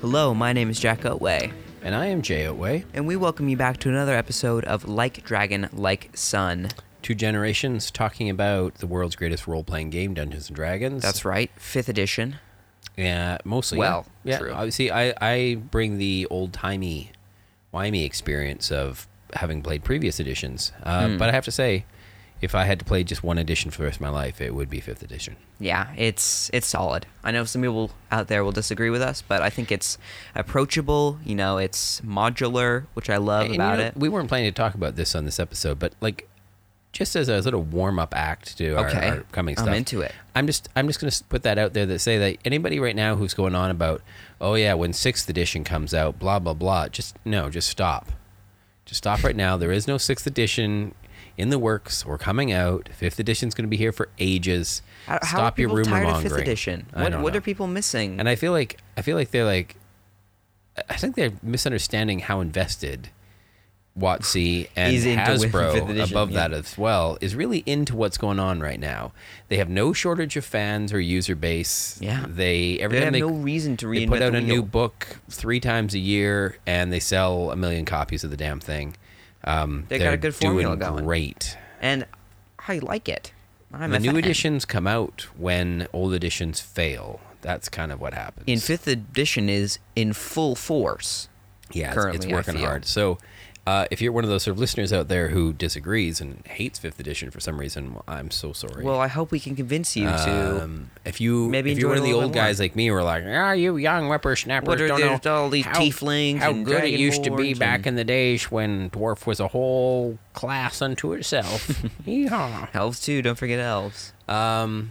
Hello, my name is Jack Otway, And I am Jay Otway. and we welcome you back to another episode of Like Dragon, Like Son. Two generations talking about the world's greatest role playing game, Dungeons and Dragons. That's right, fifth edition. Yeah, mostly. Well, yeah. true. Obviously, I, I bring the old timey, wimey experience of having played previous editions. Uh, Hmm. But I have to say, if I had to play just one edition for the rest of my life, it would be fifth edition. Yeah, it's it's solid. I know some people out there will disagree with us, but I think it's approachable. You know, it's modular, which I love And, you about know, it. We weren't planning to talk about this on this episode, but like, just as a little warm up act to our, Okay. our coming I'm stuff. into it. I'm just I'm just gonna put that out there that say that anybody right now who's going on about oh yeah when sixth edition comes out blah blah blah just no just stop, just stop right now. There is no sixth edition in the works or coming out. Fifth edition's gonna be here for ages. How, how stop are your people rumor tired of mongering. fifth edition? What what are people missing? And I feel like I feel like they're like I think they're misunderstanding how invested WotC and He's into fifth Hasbro above yeah. that as well is really into what's going on right now. They have no shortage of fans or user base. Yeah. They every they have they, no reason to they put out a new book three times a year and they sell a million copies of the damn thing. Um, They got a good formula doing going. Great. and I like it. I'm the new fan. editions come out when old editions fail. That's kind of what happens. in fifth edition is in full force. Yeah, it's, currently, it's working hard. So, uh, if you're one of those sort of listeners out there who disagrees and hates fifth edition for some reason, I'm so sorry. Well, I hope we can convince you to. um, if you maybe if you're one of the old guys like me who are like, ah, you young whippersnappers What are don't know all these how, tieflings how and good it used to be dragonborns back in the days when dwarf was a whole class unto itself. Yeehaw. elves too. Don't forget elves. Um,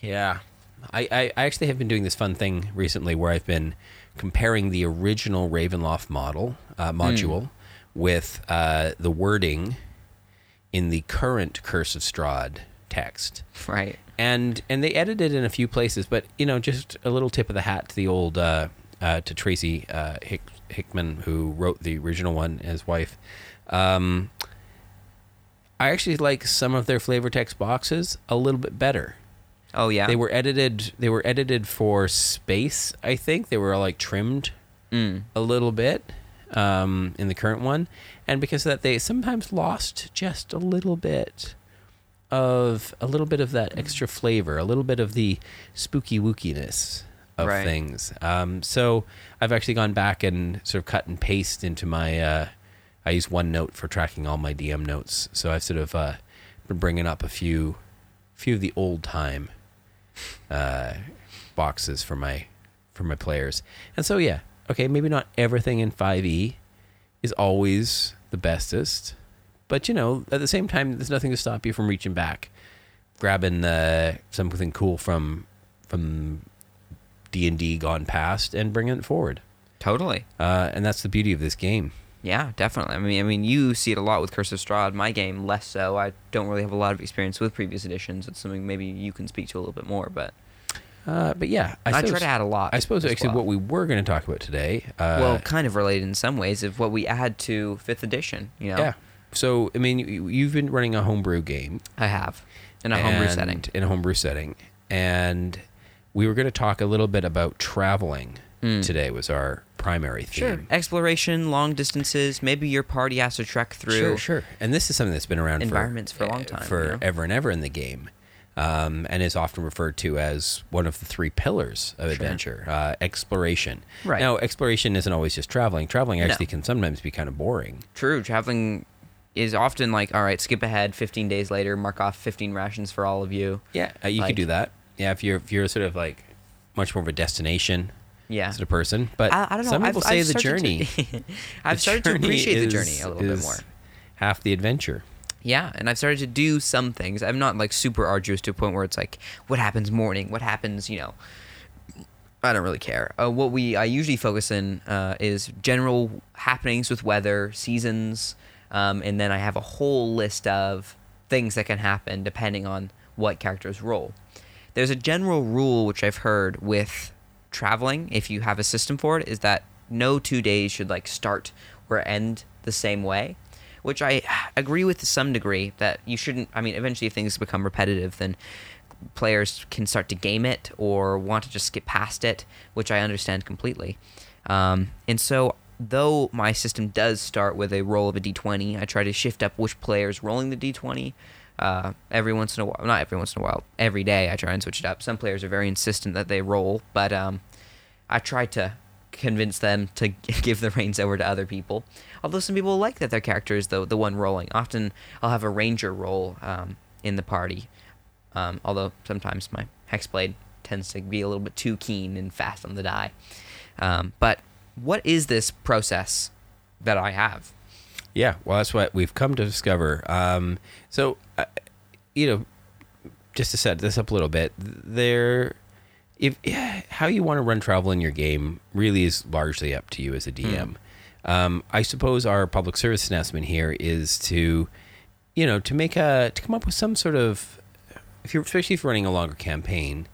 yeah, I, I, I actually have been doing this fun thing recently where I've been comparing the original Ravenloft model uh, module with uh, the wording in the current Curse of Strahd text. Right. And and they edited in a few places, but you know, just a little tip of the hat to the old uh, uh, to Tracy uh, Hick, Hickman who wrote the original one, and his wife. Um, I actually like some of their flavor text boxes a little bit better. Oh yeah. They were edited. They were edited for space. I think they were like trimmed Mm. a little bit um, in the current one, and because of that, they sometimes lost just a little bit of a little bit of that extra flavor, a little bit of the spooky wookiness of Right. things. Um, so I've actually gone back and sort of cut and paste into my. Uh, I use OneNote for tracking all my DM notes, so I've sort of uh, been bringing up a few, few of the old time uh, boxes for my for my players. And so yeah, okay, maybe not everything in 5e is always the bestest, but you know, at the same time, there's nothing to stop you from reaching back, grabbing uh, something cool from from D and D gone past and bringing it forward. Totally. Uh, and that's the beauty of this game. Yeah, definitely. I mean, I mean, you see it a lot with Curse of Strahd. My game, less so. I don't really have a lot of experience with previous editions. It's something maybe you can speak to a little bit more. But Uh, but yeah, I, suppose- try to add a lot. I suppose actually well. what we were going to talk about today. Uh, well, kind of related in some ways of what we add to fifth edition. You know, yeah. So I mean, you, you've been running a homebrew game. I have in a homebrew setting. In a homebrew setting, and we were going to talk a little bit about traveling. Today was our primary theme. Sure. Exploration, long distances. Maybe your party has to trek through. Sure, sure. And this is something that's been around environments for a long time, for you know? ever and ever in the game, um, and is often referred to as one of the three pillars of adventure: uh, exploration. Right. Now, exploration isn't always just traveling. Traveling No. actually can sometimes be kind of boring. True. Traveling is often like, all right, skip ahead. Fifteen days later, mark off fifteen rations for all of you. Yeah, uh, you Like- could do that. Yeah, if you're if you're sort of like much more of a destination Yeah. sort of person. But I, I don't know. some I've- people I've say the journey. To, I've the started to journey appreciate the journey a little bit more. Half the adventure. Yeah, and I've started to do some things. I'm not like super arduous to a point where it's like, what happens morning? What happens? You know, I don't really care. Uh, what we I usually focus in uh, is general happenings with weather, seasons, um, and then I have a whole list of things that can happen depending on what characters roll. There's a general rule which I've heard with traveling, if you have a system for it, is that no two days should like start or end the same way. Which I agree with to some degree that you shouldn't. I mean, eventually, if things become repetitive, then players can start to game it or want to just skip past it, which I understand completely. Um, and so, though my system does start with a roll of a d20, I try to shift up which player's rolling the d20. Uh, every once in a while, not every once in a while, every day I try and switch it up. Some players are very insistent that they roll, but um, I try to convince them to give the reins over to other people. Although some people like that their character is the the one rolling. Often I'll have a ranger roll um, in the party, um, although sometimes my hexblade tends to be a little bit too keen and fast on the die. Um, but what is this process that I have? Yeah, well, that's what we've come to discover. Um, so, uh, you know, just to set this up a little bit, there, if how you want to run travel in your game really is largely up to you as a DM. Um, I suppose our public service announcement here is to, you know, to make a to come up with some sort of, if you're especially if you're running a longer campaign,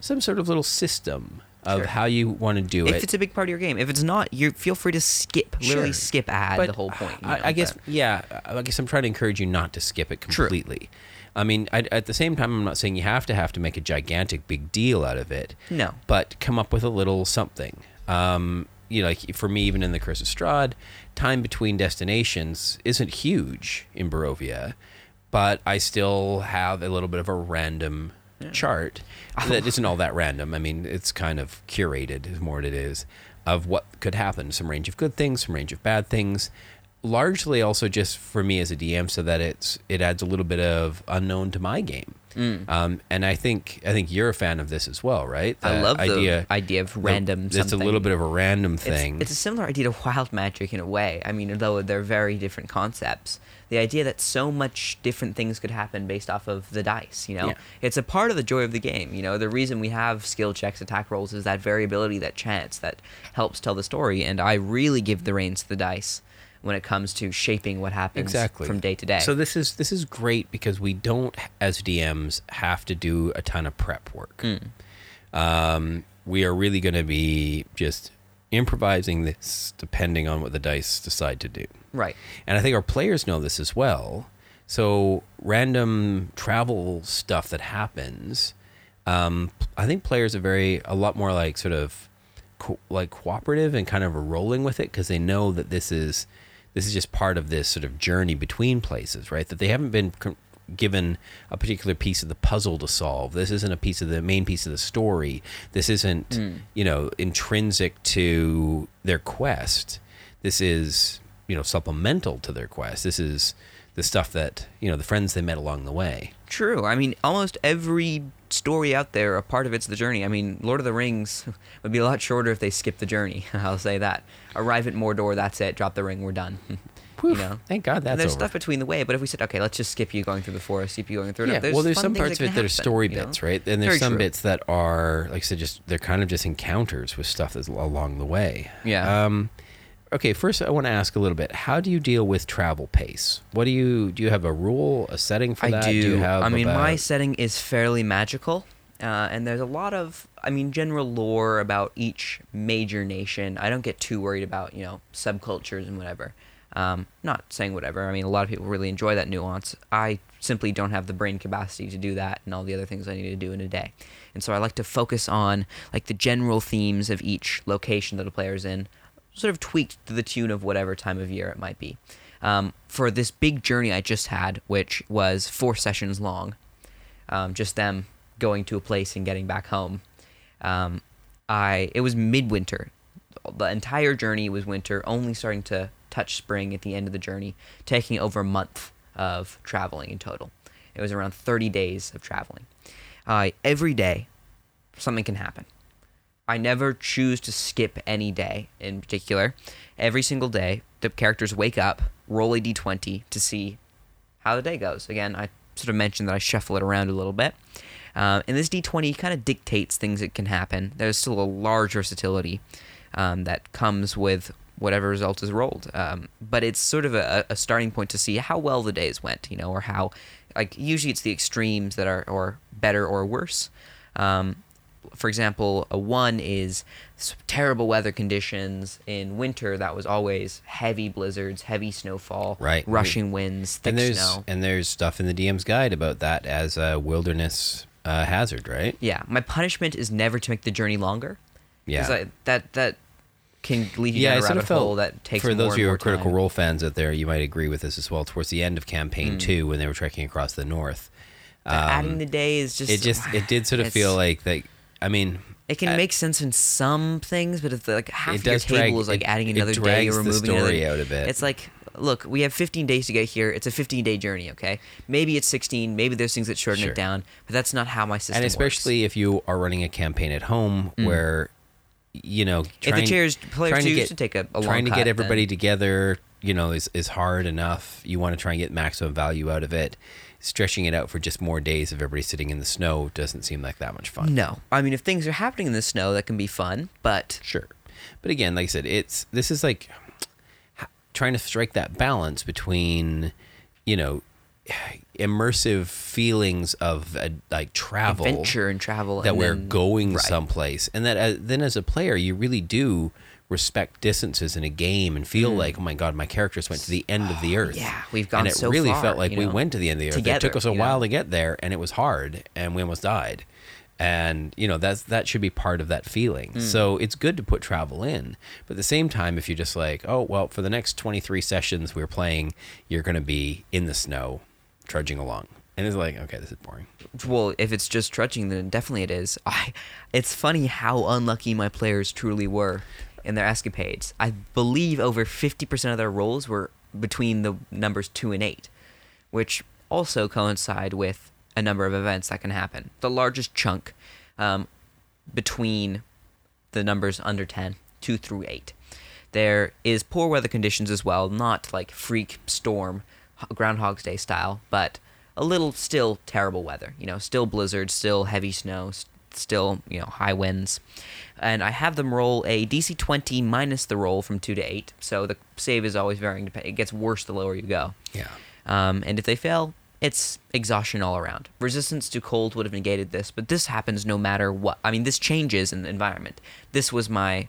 some sort of little system of Sure. how you want to do If it. If it's a big part of your game, if it's not, you feel free to skip, literally skip add But the whole point. I, know, I guess, but- yeah. I guess I'm trying to encourage you not to skip it True. I mean, I, at the same time, I'm not saying you have to have to make a gigantic big deal out of it. No. but come up with a little something. Um, you know, like for me, even in the Curse of Strahd, time between destinations isn't huge in Barovia, but I still have a little bit of a random chart that isn't all that random. I mean, it's kind of curated, is more what it is, of what could happen. Some range of good things, some range of bad things. Largely, also just for me as a DM, so that it's it adds a little bit of unknown to my game. Um, and I think I think you're a fan of this as well, right? I The love the idea of the- random It's a little bit of a random thing. It's, a similar idea to wild magic in a way. I mean, though they're very different concepts. The idea that so much different things could happen based off of the dice, you know? Yeah. It's a part of the joy of the game, you know? The reason we have skill checks, attack rolls is that variability, that chance that helps tell the story. And I really give the reins to the dice when it comes to shaping what happens exactly from day to day. So this is this is great because we don't, as DMs, have to do a ton of prep work. Hmm. Um, we are really going to be just improvising this depending on what the dice decide to do. right. And I think our players know this as well. So random travel stuff that happens, um, I think players are very a lot more like sort of co- like cooperative and kind of rolling with it because they know that this is this is just part of this sort of journey between places, right? That they haven't been con- given a particular piece of the puzzle to solve. This isn't a piece of the main piece of the story. This isn't hmm. you know intrinsic to their quest. This is you know supplemental to their quest. This is the stuff that you know the friends they met along the way. True. I mean, almost every story out there, a part of it's the journey. I mean, Lord of the Rings would be a lot shorter if they skipped the journey. I'll say that. Arrive at Mordor, that's it. Drop the ring, we're done. you know. thank God that's and there's over. stuff between the way, but if we said, okay, let's just skip you going through the forest, skip you going through. Yeah, there's well, there's some parts of it that are happen, story you know? bits, right? And there's Very some true. bits that are, like I said, just they're kind of just encounters with stuff that's along the way. Yeah. Um, okay, first I want to ask a little bit. How do you deal with travel pace? What do you do? You have a rule, a setting for I that? do. you have I mean, my setting is fairly magical, uh, and there's a lot of, I mean, general lore about each major nation. I don't get too worried about, you know, subcultures and whatever. Um, not saying whatever. I mean, a lot of people really enjoy that nuance. I simply don't have the brain capacity to do that and all the other things I need to do in a day. And so I like to focus on like the general themes of each location that a player's in, sort of tweaked to the tune of whatever time of year it might be. Um, for this big journey I just had, which was four sessions long, um, just them going to a place and getting back home. Um, I it was midwinter. The entire journey was winter, only starting to touch spring at the end of the journey, taking over a month of traveling in total. It was around 30 days of traveling. Uh, every day, something can happen. I never choose to skip any day in particular. Every single day, the characters wake up, roll a d20 to see how the day goes. Again, I sort of mentioned that I shuffle it around a little bit. Um, and this d20 kind of dictates things that can happen. There's still a large versatility um, that comes with whatever result is rolled. Um, but it's sort of a, a starting point to see how well the days went, you know, or how like usually it's the extremes that are or better or worse. Um, for example, a one is terrible weather conditions in winter. That was always heavy blizzards, heavy snowfall, Right. rushing winds, thick and there's snow. and there's stuff in the DM's guide about that as a wilderness uh, hazard, right? Yeah, my punishment is never to make the journey longer. Yeah. I- that that can lead you yeah, down a rabbit felt hole that takes for those of you who are critical role fans out there, you might agree with this as well. Towards the end of campaign Hmm. two, when they were trekking across the north, The adding um, the day is just it just it did sort of feel like that. I mean, It can uh, make sense in some things, but if like half your table drag- is like it- adding another day or the removing story another, out a bit. It's like, look, we have 15 days to get here. It's a 15 day journey, okay? Maybe it's 16. Maybe there's things that shorten Sure. it down, but that's not how my system and works. especially if you are running a campaign at home where you know if the chairs- players trying to to take a- a trying to cut, get everybody then- together you know is, is hard enough you want to try and get maximum value out of it stretching it out for just more days of everybody sitting in the snow doesn't seem like that much fun No, I mean if things are happening in the snow, that can be fun, but Sure. But again, like I said, it's this is like trying to strike that balance between, you know, immersive feelings of uh, like travel, adventure and travel that and we're then- going right. someplace, and that uh, then as a player, you really do respect distances in a game and feel like, oh my god, my characters went to the end of the earth. Mm. Yeah, we've gone and it so really far, felt like you we went to the end of the earth. together, it took us a while know? to get there, and it was hard, and we almost died. And you know that's that should be part of that feeling. Hmm. So it's good to put travel in, but at the same time, if you're just like, oh well, for the next 23 sessions we're playing, you're going to be in the snow, trudging along, and it's like, okay, this is boring. Well, if it's just trudging, then definitely it is. I, it's funny how unlucky my players truly were in their escapades. I believe over 50% of their rolls were between the numbers 2 and 8, which also coincide with a number of events that can happen. The largest chunk um, between the numbers under 10, 2 through 8. There is poor weather conditions as well, not like freak storm, Groundhog's Day style, but a little still terrible weather. You know, still blizzard, still heavy snow, still, you know, high winds. And I have them roll a DC 20 minus the roll from 2 to 8, so the save is always varying. It gets worse the lower you go. Yeah. Um, and if they fail, it's exhaustion all around. Resistance to cold would have negated this, but this happens no matter what. I mean, this changes in the environment. This was my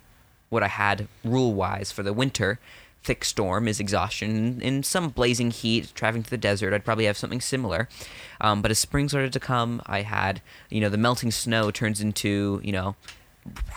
what I had rule wise for the winter. Thick storm is exhaustion. In some blazing heat, traveling to the desert, I'd probably have something similar. Um, but as spring started to come, I had, you know, the melting snow turns into, you know,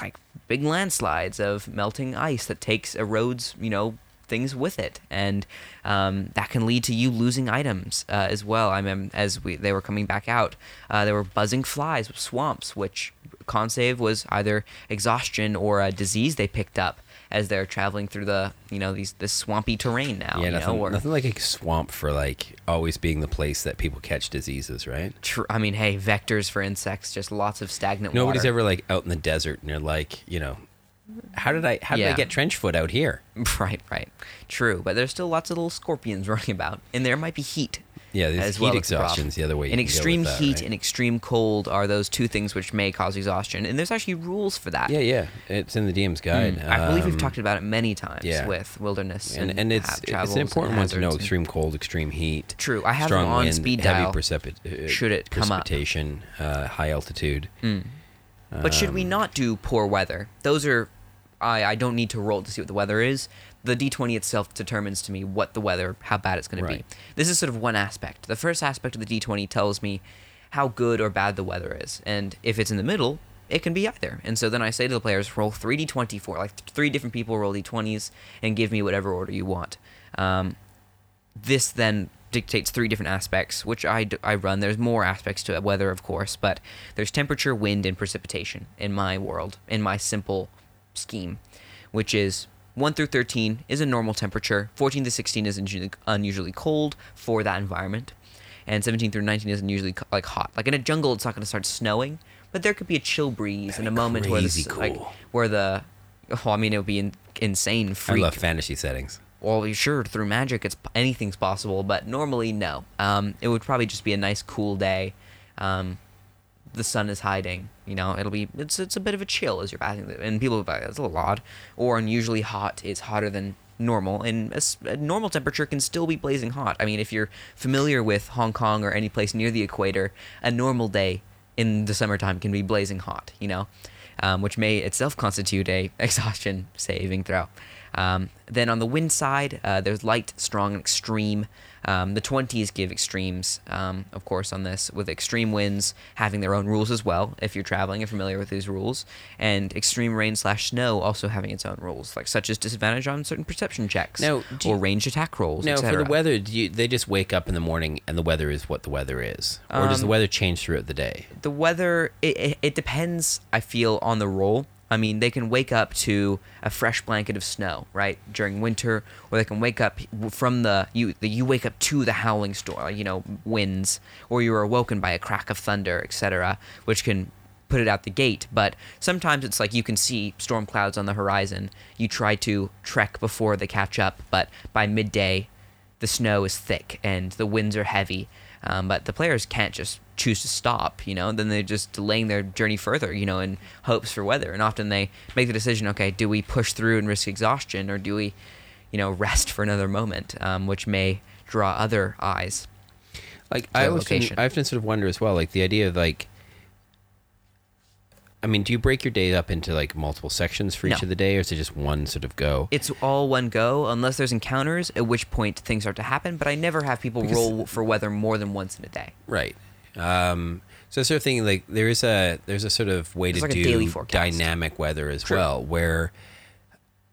like big landslides of melting ice that takes erodes, you know, things with it, and um, that can lead to you losing items uh, as well. I mean, as we they were coming back out, uh, there were buzzing flies, swamps, which con save was either exhaustion or a disease they picked up as they're traveling through the you know these this swampy terrain now. Yeah, you nothing, know, or, nothing like a swamp for like always being the place that people catch diseases, right? tr- I mean, hey, vectors for insects, just lots of stagnant Nobody's water. ever like out in the desert and they're like, you know, how did I how did I get trench foot out here? Right, right. True, but there's still lots of little scorpions running about, and there might be heat. Yeah, there's as heat well exhaustion's the other way And can go with extreme that, heat right? and extreme cold are those two things which may cause exhaustion, and there's actually rules for that. Yeah, yeah, it's in the DM's guide. Mm. I believe we've Um, talked about it many times yeah. with wilderness and, and, and it's it's an important one to know: extreme cold, extreme heat. True, I have strong on wind, speed heavy dial. uh, should it come up. precipitation, uh, high altitude. But should Um, we not do poor weather? Those are, I, I don't need to roll to see what the weather is. The d20 itself determines to me what the weather, how bad it's going to be. This is sort of one aspect. The first aspect of the d20 tells me how good or bad the weather is. And if it's in the middle, it can be either. And so then I say to the players, roll three d20 for, like three different people roll d20s and give me whatever order you want. Um, this then dictates three different aspects, which I, d- I run. There's more aspects to weather, of course, but there's temperature, wind, and precipitation in my world, in my simple scheme, which is 1 through 13 is a normal temperature, 14 to 16 is unusually, cold for that environment, and 17 through 19 is unusually like hot. Like in a jungle, it's not going to start snowing, but there could be a chill breeze in a moment where the, s- like where the well, I mean, it would be in, insane. I love fantasy settings. well, sure, through magic, it's anything's possible, but normally, no. Um, it would probably just be a nice, cool day. Um, the sun is hiding. You know, it'll be it's it's a bit of a chill as you're passing, and people will be like, that's a little odd. Or unusually hot is hotter than normal, and a, a normal temperature can still be blazing hot. I mean, if you're familiar with Hong Kong or any place near the equator, a normal day in the summertime can be blazing hot. You know, um, which may itself constitute a exhaustion saving throw. Um, then on the wind side, uh, there's light, strong, and extreme. Um, the 20s give extremes, um, of course, on this, with extreme winds having their own rules as well, if you're traveling and familiar with these rules, and extreme rain slash snow also having its own rules, like such as disadvantage on certain perception checks Now, or you- ranged attack rolls. Now, for the weather, do you, they just wake up in the morning and the weather is what the weather is, or does the Um, weather change throughout the day? the weather it, it, it depends i feel on the role i mean they can wake up to a fresh blanket of snow right during winter or they can wake up from the you the, you wake up to the howling storm you know winds or you're awoken by a crack of thunder etc which can put it out the gate but sometimes it's like you can see storm clouds on the horizon you try to trek before they catch up but by midday the snow is thick and the winds are heavy. Um, but the players can't just choose to stop, you know. Then they're just delaying their journey further, you know, in hopes for weather. And often they make the decision: okay, do we push through and risk exhaustion, or do we, you know, rest for another moment, um, which may draw other eyes. Like I often. I often sort of wonder as well, like the idea of like. I mean, do you break your day up into like multiple sections for each No. of the day, or is it just one sort of go? It's all one go, unless there's encounters, at which point things start to happen. But I never have people Because- roll for weather more than once in a day. Right. Um, so sort of thinking like there is a there's a sort of way There's to like do dynamic weather as True. well, where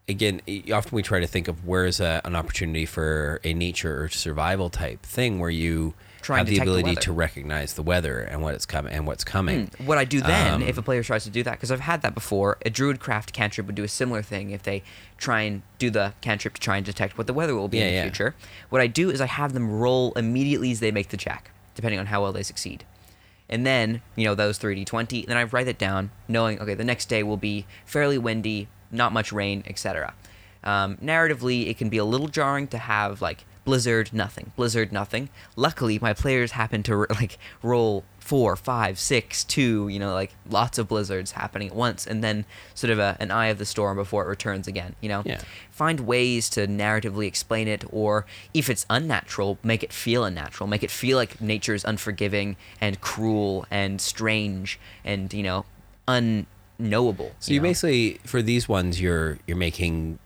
again often we try to think of where is a, an opportunity for a nature or survival type thing where you Try and have the the ability weather. to recognize the weather and what it's coming and what's coming. Hmm. What I do then, Um, if a player tries to do that, because I've had that before, a Druidcraft cantrip would do a similar thing if they try and do the cantrip to try and detect what the weather will be in the yeah. future. What I do is I have them roll immediately as they make the check, depending on how well they succeed. And then, you know, those 3d20, then I write it down, knowing, okay, the next day will be fairly windy, not much rain, etc. Um, narratively, it can be a little jarring to have, like, blizzard, nothing, blizzard, nothing. Luckily, my players happen to, like, roll four, five, six, two, you know, like, lots of blizzards happening at once, and then sort of a, an eye of the storm before it returns again, you know? Yeah. find ways to narratively explain it or if it's unnatural make it feel unnatural make it feel like nature is unforgiving and cruel and strange and you know unknowable So you know? basically for these ones you're you're making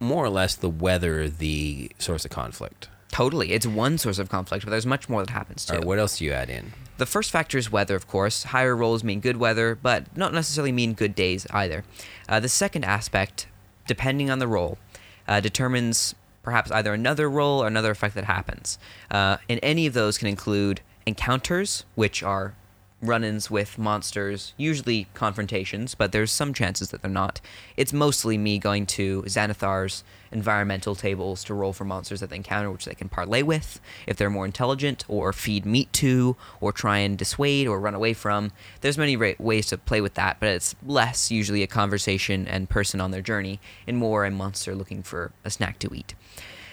more or less the weather the source of conflict. totally it's one source of conflict but there's much more that happens too All right, what else do you add in? The first factor is weather, of course. Higher rolls mean good weather, but not necessarily mean good days either. Uh, the second aspect, depending on the roll, uh, determines perhaps either another roll or another effect that happens. Uh, and any of those can include encounters, which are run ins with monsters, usually confrontations, but there's some chances that they're not. It's mostly me going to Xanathar's environmental tables to roll for monsters that they encounter, which they can parlay with if they're more intelligent, or feed meat to, or try and dissuade or run away from. There's many ra- ways to play with that, but it's less usually a conversation and person on their journey, and more a monster looking for a snack to eat.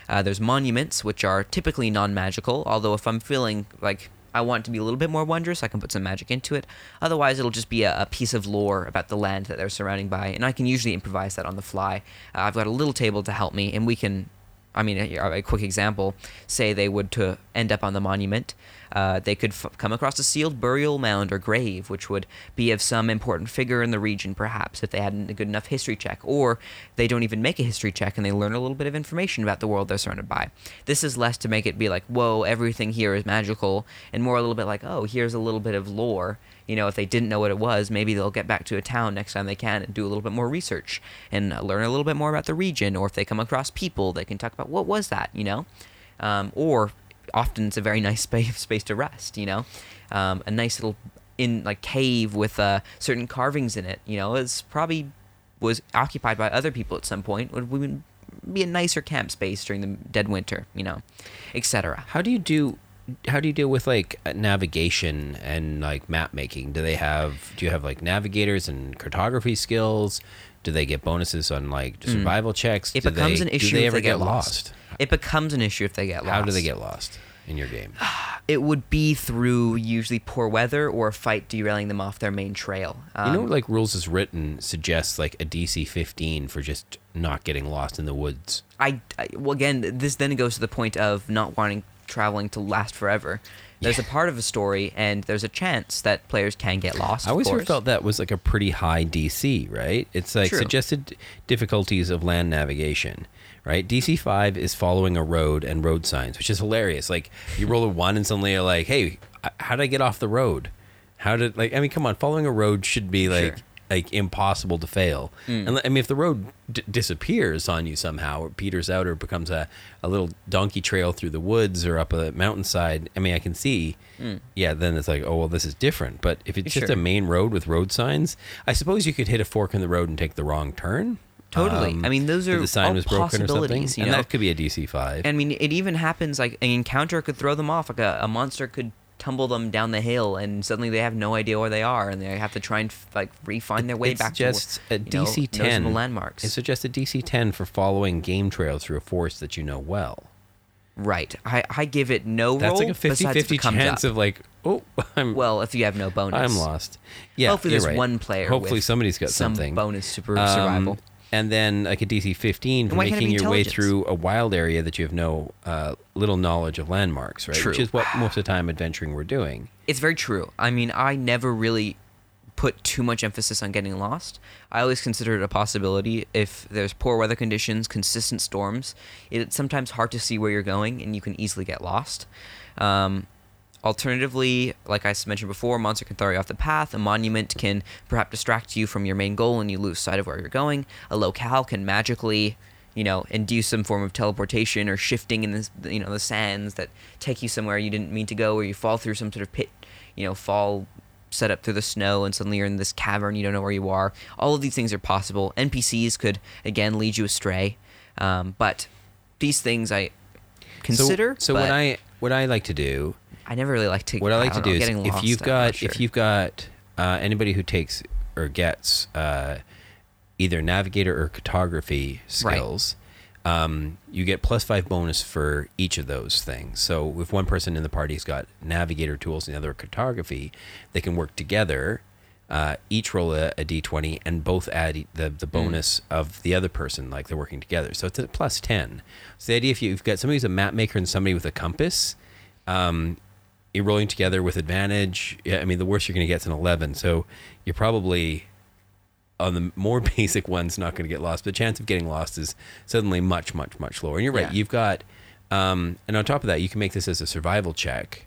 Uh, there's monuments, which are typically non-magical. Although if I'm feeling like I want it to be a little bit more wondrous, I can put some magic into it. Otherwise, it'll just be a, a piece of lore about the land that they're surrounding by, and I can usually improvise that on the fly. Uh, I've got a little table to help me, and we can. I mean, a, a quick example: say they would to end up on the monument, uh, they could f- come across a sealed burial mound or grave, which would be of some important figure in the region, perhaps, if they hadn't a good enough history check. Or they don't even make a history check and they learn a little bit of information about the world they're surrounded by. This is less to make it be like, whoa, everything here is magical, and more a little bit like, oh, here's a little bit of lore. You know, if they didn't know what it was, maybe they'll get back to a town next time they can and do a little bit more research and learn a little bit more about the region. Or if they come across people, they can talk about what was that, you know? Um, or often it's a very nice space space to rest. You know, um, a nice little in like cave with uh, certain carvings in it. You know, it's probably was occupied by other people at some point. Would would be a nicer camp space during the dead winter. You know, etc. How do you do? How do you deal with like navigation and like map making? Do they have? Do you have like navigators and cartography skills? Do they get bonuses on like survival checks? Hmm. It do becomes they, an issue Do they if ever they get lost. It becomes an issue if they get lost. How do they get lost? In your game? It would be through usually poor weather or a fight derailing them off their main trail. you know, Um, like rules as written suggests like a DC 15 for just not getting lost in the woods. I, I well again this then goes to the point of not wanting traveling to last forever. There's a part of a story and there's a chance that players can get lost. I always felt that was like a pretty high DC, right? It's like True. suggested difficulties of land navigation, right? DC five is following a road and road signs, which is hilarious. Like you roll a one and suddenly you're like, hey, how did I get off the road? How did like I mean, come on, following a road should be like Sure. like impossible to fail. Mm. And I mean, if the road d- disappears on you somehow, or peters out, or becomes a, a little donkey trail through the woods or up a mountainside, I mean, I can see. Yeah, then it's like, oh well, this is different. But if it's just Mm. A main road with road signs, I suppose you could hit a fork in the road and take the wrong turn. Totally. Um, I mean, those are the sign all was broken or something, possibilities, you and that could be a DC five. I mean, it even happens like an encounter could throw them off. Like a, a monster could tumble them down the hill, and suddenly they have no idea where they are, and they have to try and like re-find their way it back suggests to a you know, DC ten landmarks. It suggests a DC ten for following game trails through a forest that you know well. right. I, I give it no That's roll. like a 50 50 it chance up. of like, oh, I'm well, if you have no bonus, I'm lost. Yeah, Hopefully, there's right. one player. Hopefully, somebody's got some something. bonus super Um, survival. And then like a DC 15 for why can't it making your way through a wild area that you have no uh, little knowledge of landmarks, right? True. Which is what most of the time adventuring we're doing. It's very true. I mean, I never really put too much emphasis on getting lost. I always consider it a possibility if there's poor weather conditions, consistent storms. It's sometimes hard to see where you're going, and you can easily get lost. Um, alternatively, like I mentioned before, a monster can throw you off the path. A monument can perhaps distract you from your main goal, and you lose sight of where you're going. A locale can magically you know, induce some form of teleportation or shifting in the you know the sands that take you somewhere you didn't mean to go, or you fall through some sort of pit, you know, fall set up through the snow, and suddenly you're in this cavern, you don't know where you are. All of these things are possible. NPCs could again lead you astray, um, but these things I consider. So, so what I what I like to do, I never really like to. what I like to don't do know, is if you've got sure. if you've got uh, anybody who takes or gets uh, either navigator or cartography Right. skills. Um, you get plus five bonus for each of those things. So if one person in the party's got navigator tools and the other cartography, they can work together. Uh, each roll a, a d20 and both add the the bonus of the other person, like they're working together. So it's a plus ten. So the idea if you've got somebody who's a map maker and somebody with a compass, um, rolling together with advantage. Yeah, I mean, the worst you're going to get is an 11. So you're probably on the more basic ones not going to get lost. But the chance of getting lost is suddenly much, much, much lower. And you're right. Yeah. You've got, um, and on top of that, you can make this as a survival check,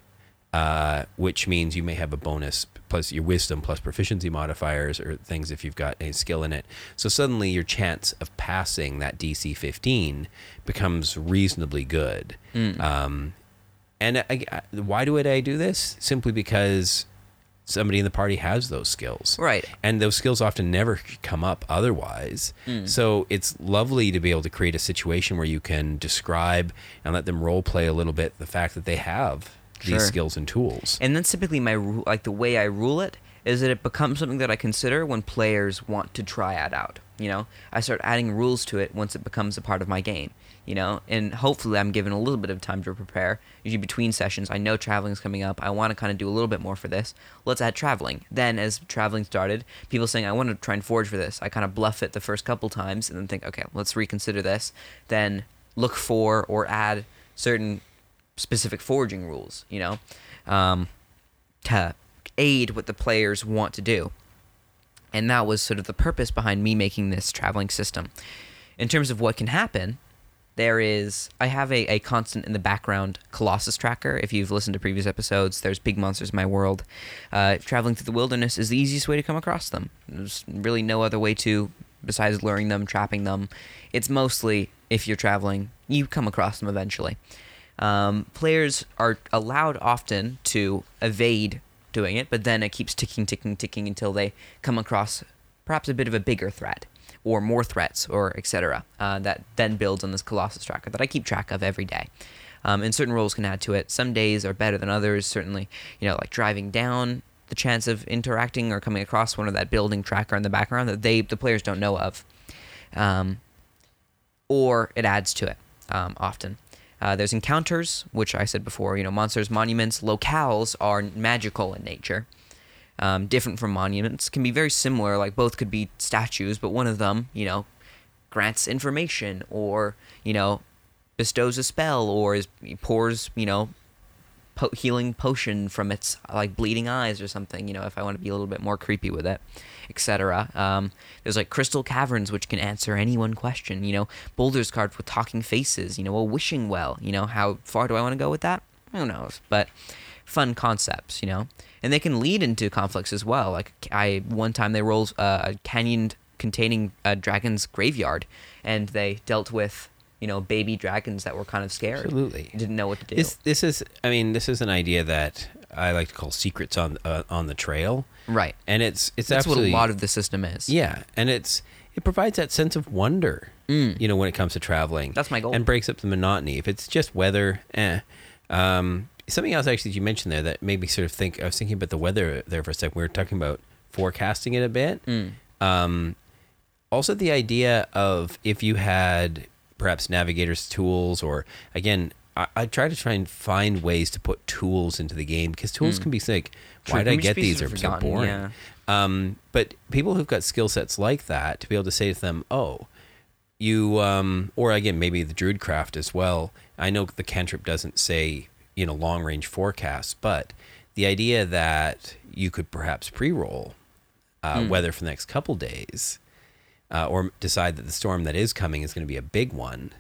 uh, which means you may have a bonus plus your wisdom plus proficiency modifiers or things if you've got a skill in it. So suddenly your chance of passing that DC 15 becomes reasonably good. Mm. Um, and I, why do? I do this simply because somebody in the party has those skills, Right. And those skills often never come up otherwise. Mm. So it's lovely to be able to create a situation where you can describe and let them role play a little bit the fact that they have these Sure. skills and tools. And that's typically my like the way I rule it is that it becomes something that I consider when players want to try it out. You know, I start adding rules to it once it becomes a part of my game. You know, and hopefully I'm given a little bit of time to prepare. Usually between sessions, I know traveling's coming up. I want to kind of do a little bit more for this. Let's add traveling. Then, as traveling started, people saying I want to try and forge for this. I kind of bluff it the first couple times, and then think, okay, let's reconsider this. Then look for or add certain specific forging rules. You know, um, to aid what the players want to do. And that was sort of the purpose behind me making this traveling system. In terms of what can happen, there is I have a, a constant in the background Colossus tracker. If you've listened to previous episodes, there's big monsters in my world. Uh, traveling through the wilderness is the easiest way to come across them. There's really no other way to besides luring them, trapping them. It's mostly if you're traveling, you come across them eventually. Um, players are allowed often to evade doing it, but then it keeps ticking, ticking, ticking until they come across perhaps a bit of a bigger threat or more threats or etc. Uh, that then builds on this Colossus tracker that I keep track of every day. Um, and certain roles can add to it. Some days are better than others. Certainly, you know, like driving down the chance of interacting or coming across one of that building tracker in the background that they the players don't know of. Um, or it adds to it um, often. Uh, there's encounters, which I said before. You know, monsters, monuments, locales are magical in nature. Um, different from monuments, can be very similar. Like both could be statues, but one of them, you know, grants information or you know bestows a spell or is pours you know po- healing potion from its like bleeding eyes or something. You know, if I want to be a little bit more creepy with it, etc. Um, there's like crystal caverns which can answer any one question. You know, boulders carved with talking faces. You know, a wishing well. You know, how far do I want to go with that? Who knows? But fun concepts. You know, and they can lead into conflicts as well. Like I one time they rolled uh, a canyon containing a dragon's graveyard, and they dealt with you know baby dragons that were kind of scared. Absolutely. didn't know what to do. This this is I mean this is an idea that I like to call secrets on uh, on the trail, right. and it's it's That's what a lot of the system is. yeah, and it's it provides that sense of wonder. Mm. You know when it comes to traveling, That's my goal. and breaks up the monotony. If it's just weather, eh. Um, something else actually you mentioned there that made me sort of think. I was thinking about the weather there for a second. We were talking about forecasting it a bit. Mm. Um, also, the idea of if you had perhaps navigators tools, or again, I, I try to try and find ways to put tools into the game because tools can be like, True, why did I get these? They're so boring. yeah. Um, but people who've got skill sets like that to be able to say to them, oh, you, um, or again, maybe the druid craft as well. I know the cantrip doesn't say, you know, long range forecasts, but the idea that you could perhaps pre roll uh, Hmm. weather for the next couple days, uh, or decide that the storm that is coming is going to be a big one.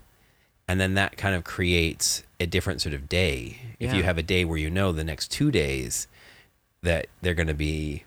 And then that kind of creates a different sort of day. If you have a day where you know the next two days that they're going to be,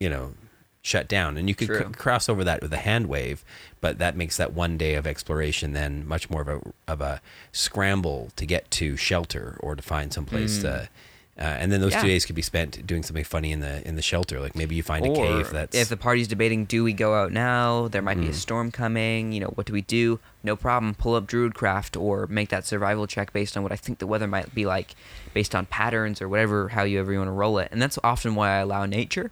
you know, shut down, and you could c- cross over that with a hand wave, but that makes that one day of exploration then much more of a of a scramble to get to shelter or to find someplace to. Uh, and then those. Yeah. two days could be spent doing something funny in the in the shelter, like maybe you find a cave that's if the party's debating, do we go out now? There might be Mm. a storm coming. You know, what do we do? No problem. Pull up Druidcraft or make that survival check based on what I think the weather might be like, based on patterns or whatever, however you want to roll it. And that's often why I allow nature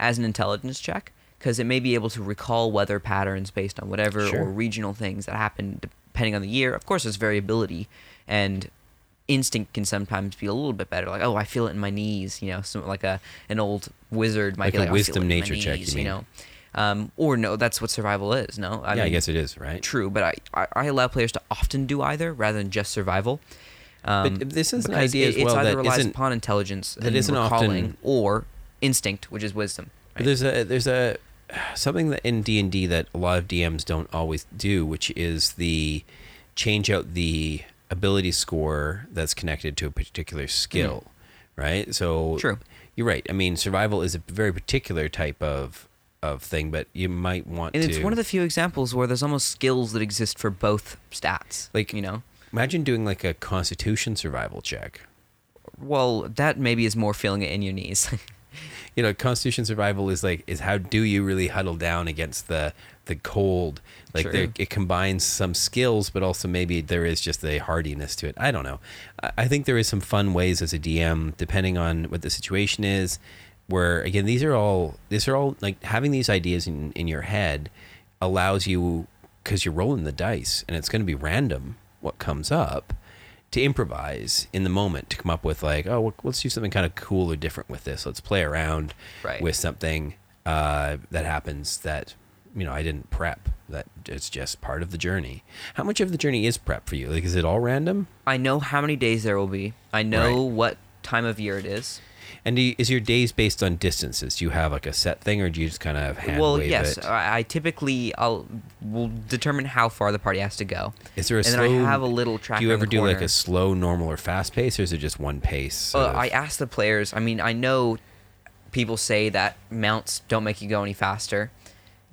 as an intelligence check because it may be able to recall weather patterns based on whatever Sure. or regional things that happen depending on the year. Of course, there's variability and instinct can sometimes be a little bit better. Like, oh, I feel it in my knees. You know, some like a an old wizard might Like be a like, "I feel wisdom it in my nature check, you knees," mean? know. Um, or no, that's what survival is. No, I yeah, I guess it is right. true, but I, I I allow players to often do either rather than just survival. Um, But this is an idea it, as well it's either relies upon intelligence that and isn't often- or instinct, which is wisdom. But there's a there's a something that in D and D that a lot of DMs don't always do, which is the change out the ability score that's connected to a particular skill, mm. right? So. True. you're right. I mean, survival is a very particular type of of thing, but you might want And to. it's one of the few examples where there's almost skills that exist for both stats. Like- you know, imagine doing like a Constitution survival check. well, that maybe is more feeling it in your knees. you know constitution survival is like is how do you really huddle down against the the cold. Like it combines some skills but also maybe there is just a hardiness to it. I don't know. I, I think there is some fun ways as a dm depending on what the situation is where again these are all these are all like having these ideas in in your head allows you because you're rolling the dice and it's going to be random what comes up to improvise in the moment to come up with like oh well, let's do something kind of cool or different with this. Let's play around Right. with something uh, that happens that you know i didn't prep that it's just part of the journey how much of the journey is prep for you like is it all random I know how many days there will be. I know Right. what time of year it is. and do you, is your days based on distances do you have like a set thing or do you just kind of hand well, wave yes, it? I, I typically I'll will determine how far the party has to go. is there a and slow then I have a little tracker. do you ever do like a slow normal or fast pace or is it just one pace Uh? I ask the players. I mean, I know people say that mounts don't make you go any faster,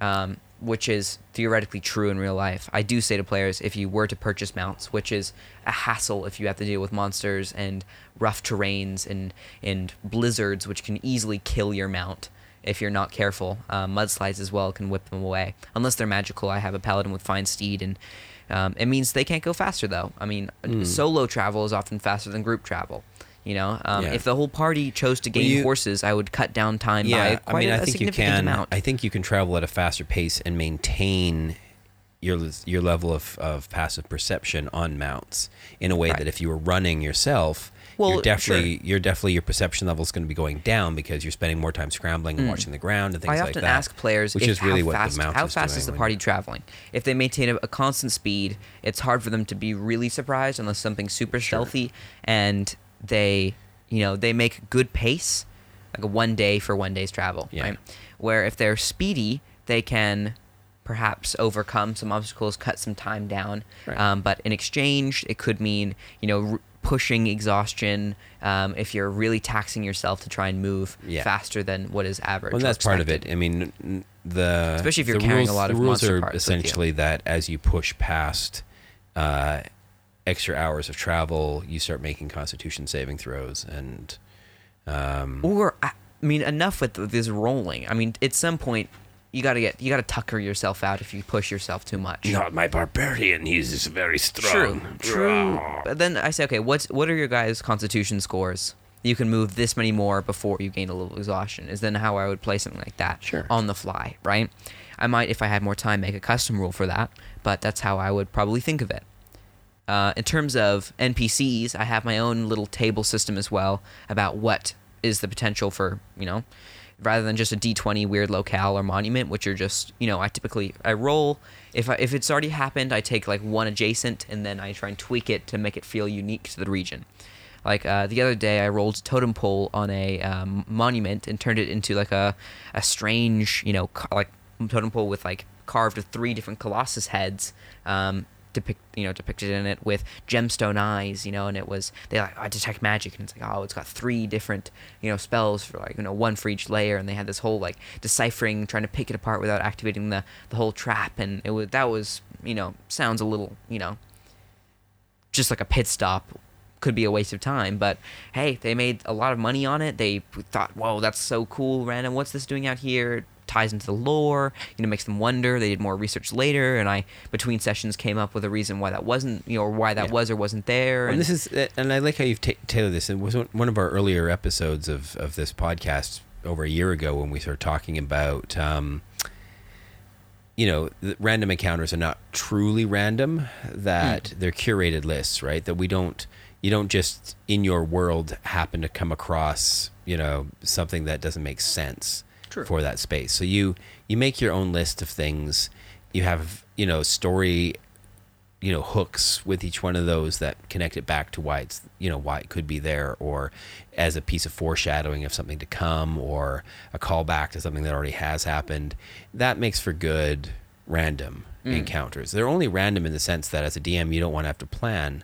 um, which is theoretically true in real life. I do say to players if you were to purchase mounts, which is a hassle if you have to deal with monsters and rough terrains and and blizzards, which can easily kill your mount if you're not careful. Uh, mudslides as well can whip them away unless they're magical. I have a paladin with fine steed and. Um, it means they can't go faster though. I mean, Hmm. solo travel is often faster than group travel. You know, um, Yeah. if the whole party chose to gain you- horses, I would cut down time yeah, by quite I mean, a, I think you significant can. amount. I think you can travel at a faster pace and maintain your your level of, of passive perception on mounts in a way Right. that if you were running yourself, Well, you're definitely sure. you're definitely your perception level is going to be going down because you're spending more time scrambling and watching the ground and things Mm. I like often that. ask players which if is really how what fast, the mount how is fast is the party traveling. If they maintain a, a constant speed, it's hard for them to be really surprised unless something super stealthy and they, you know, they make good pace, like a one day for one day's travel, Yeah. right? Where if they're speedy, they can perhaps overcome some obstacles, cut some time down. Right. Um, but in exchange, it could mean you know r- pushing exhaustion. Um, if you're really taxing yourself to try and move Yeah. faster than what is average. Well, that's part of it. I mean, the Especially if you're carrying a lot of the rules are parts with you. essentially that as you push past uh, extra hours of travel, you start making Constitution saving throws, and um, Or I I mean, enough with this rolling. I mean, at some point, you gotta get you gotta tucker yourself out if you push yourself too much. not my barbarian. He's very True, strong. true. But then I say, okay, what's what are your guys' Constitution scores? You can move this many more before you gain a little exhaustion. Is then how I would play something like that Sure. on the fly, right? I might, if I had more time, make a custom rule for that. But that's how I would probably think of it. Uh, in terms of NPCs, I have my own little table system as well about what is the potential for, you know, rather than just a D20 weird locale or monument, which are just, you know, I typically I roll if I, if it's already happened, I take like one adjacent and then I try and tweak it to make it feel unique to the region. Like uh, the other day, I rolled totem pole on a um, monument and turned it into like a a strange, you know, ca- like totem pole with like carved with three different colossus heads. Um, depict you know depicted in it with gemstone eyes you know and it was they like I detect magic and it's like oh it's got three different you know spells for like you know one for each layer. And they had this whole like deciphering trying to pick it apart without activating the the whole trap. And it was that was you know sounds a little you know just like a pit stop could be a waste of time. But hey they made a lot of money on it. They thought whoa that's so cool random what's this doing out here ties into the lore you know makes them wonder they did more research later and i between sessions came up with a reason why that wasn't you know or why that Yeah. was or wasn't there And this is, and I like how you've ta tailored this. It was one- of our earlier episodes of, of this podcast over a year ago when we started talking about, um, you know, the random encounters are not truly random; that Hmm. they're curated lists, right? That we don't, you don't just in your world happen to come across, you know, something that doesn't make sense True. for that space. So you you make your own list of things. You have, you know, story you know hooks with each one of those that connect it back to why it's you know why it could be there or as a piece of foreshadowing of something to come or a callback to something that already has happened that makes for good random encounters they're only random in the sense that as a dm you don't want to have to plan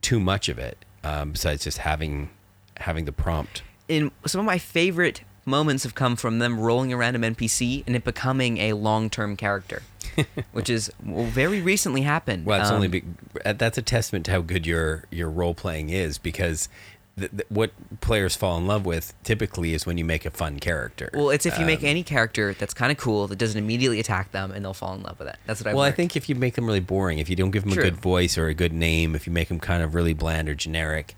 too much of it um, besides just having having the prompt in some of my favorite moments have come from them rolling a random npc and it becoming a long-term character which is well, very recently happened Well, it's only Um, be, uh, that's a testament to how good your your role playing is because th- th- what players fall in love with typically is when you make a fun character. Well, it's if you make Um, any character that's kind of cool that doesn't immediately attack them, and they'll fall in love with it. That's what I. well, I think if you make them really boring, if you don't give them True. a good voice or a good name, if you make them kind of really bland or generic,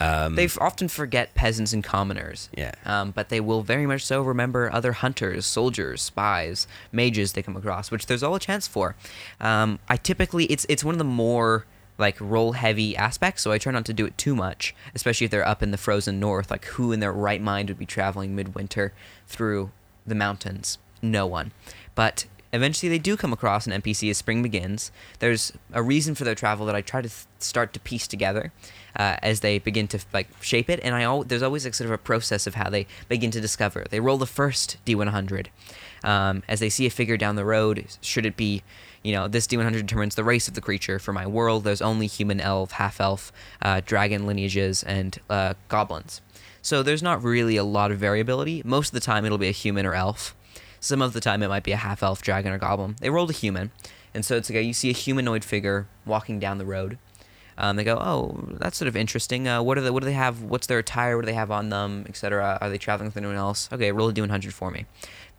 um, they often forget peasants and commoners. Yeah. Um, but they will very much so remember other hunters, soldiers, spies, mages they come across, which there's all a chance for. Um, I typically it's it's one of the more like roll heavy aspects, so I try not to do it too much, especially if they're up in the frozen north. Like who in their right mind would be traveling midwinter through the mountains? No one. But eventually they do come across an NPC as spring begins. There's a reason for their travel that I try to th- start to piece together uh, as they begin to like shape it. And I al- there's always like sort of a process of how they begin to discover. They roll the first D100 um, as they see a figure down the road. Should it be, you know, this D100 determines the race of the creature. For my world, there's only human, elf, half elf, uh, dragon lineages, and uh, goblins. So there's not really a lot of variability. Most of the time, it'll be a human or elf. Some of the time, it might be a half elf, dragon, or goblin. They rolled a human, and so it's like you see a humanoid figure walking down the road. Um, they go, oh, that's sort of interesting. Uh, what are they? What do they have? What's their attire? What do they have on them, etc. Are they traveling with anyone else? Okay, roll a d100 for me.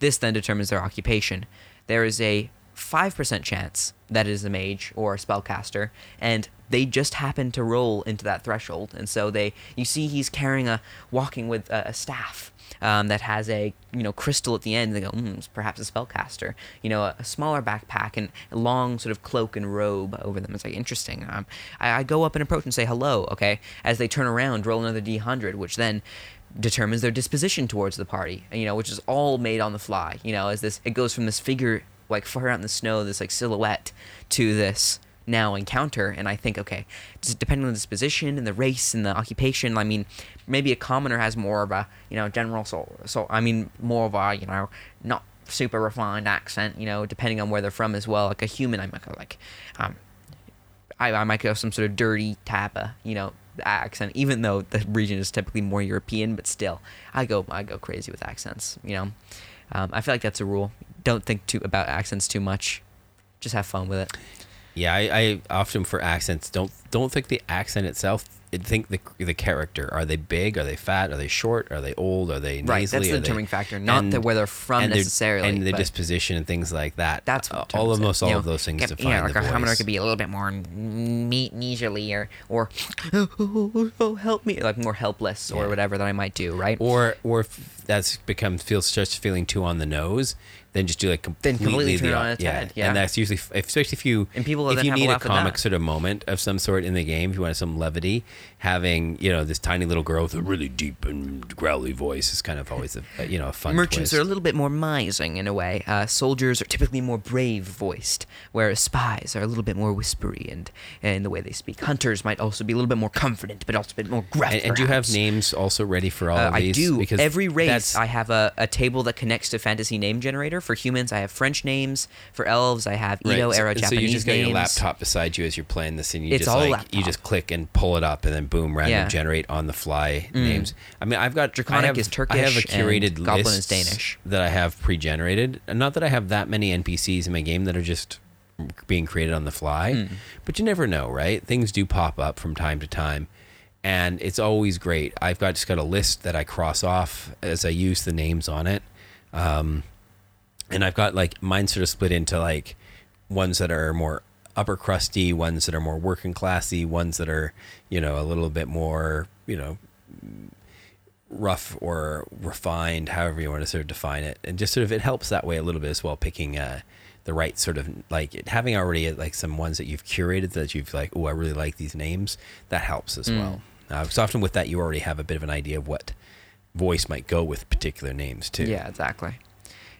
This then determines their occupation. There is a five percent chance that it is a mage or a spellcaster, and they just happen to roll into that threshold. And so they, you see, he's carrying a, walking with a, a staff, um, that has a you know crystal at the end. They go, mm, it's perhaps a spellcaster. You know, a, a smaller backpack and a long sort of cloak and robe over them. It's like interesting. Um, I, I go up and approach and say hello. Okay, as they turn around, roll another d100, which then determines their disposition towards the party. You know, which is all made on the fly. You know, as this it goes from this figure like far out in the snow, this like silhouette, to this now encounter and i think okay depending on the disposition and the race and the occupation i mean maybe a commoner has more of a you know general so so i mean more of a you know not super refined accent you know depending on where they're from as well like a human i might like um i, I might go some sort of dirty tapa you know accent even though the region is typically more european but still i go i go crazy with accents you know? Um, i feel like that's a rule. Don't think too about accents too much. Just have fun with it Yeah, I, I often for accents don't don't think the accent itself. Think the the character. Are they big? Are they fat? Are they short? Are they old? Are they nasally? Right, that's the Are they- determining factor, not the- where they're from and necessarily, and the disposition and things like that. That's Uh, all almost all you know. of those things Yep, define yeah, like the a commoner voice. could be a little bit more meat leisurely or or oh, oh, help me like more helpless or Yeah. whatever that I might do right or or if that's become feels starts feeling too on the nose, then just do like completely, Then completely turn the it on its yeah. head, yeah. and that's usually f- especially if you And people if you need a comic sort of moment of some sort in the game, if you want some levity, having you know this tiny little girl with a really deep and growly voice is kind of always a, you know a fun merchants twist. are a little bit more mising in a way uh, soldiers are typically more brave voiced whereas spies are a little bit more whispery and in the way they speak hunters might also be a little bit more confident but also a bit more gruff and, and do you have names also ready for all Uh, of these? I do. Because Every race, I have a, a table that connects to Fantasy Name Generator. For humans, I have French names. For elves, I have Right, Edo so- era so, Japanese you just got names. your laptop beside you as you're playing this, and you It's just all like you just click and pull it up, and then boom, random Yeah. Mm. generate on the fly names. I mean, I've got Draconic I have, is I have a Turkish curated and Goblin is Danish. that I have pre-generated. And Not that I have that many NPCs in my game that are just being created on the fly, Hmm. but you never know, right? Things do pop up from time to time. And it's always great. I've got just got a list that I cross off as I use the names on it. Um, and I've got like mine sort of split into like ones that are more upper crusty, ones that are more working classy, ones that are you know a little bit more you know rough or refined, however you want to sort of define it, and just sort of it helps that way a little bit as well, picking uh, the right sort of like having already like some ones that you've curated that you've like, oh, I really like these names. That helps as well. Uh, because often with that, you already have a bit of an idea of what voice might go with particular names too. Yeah, exactly.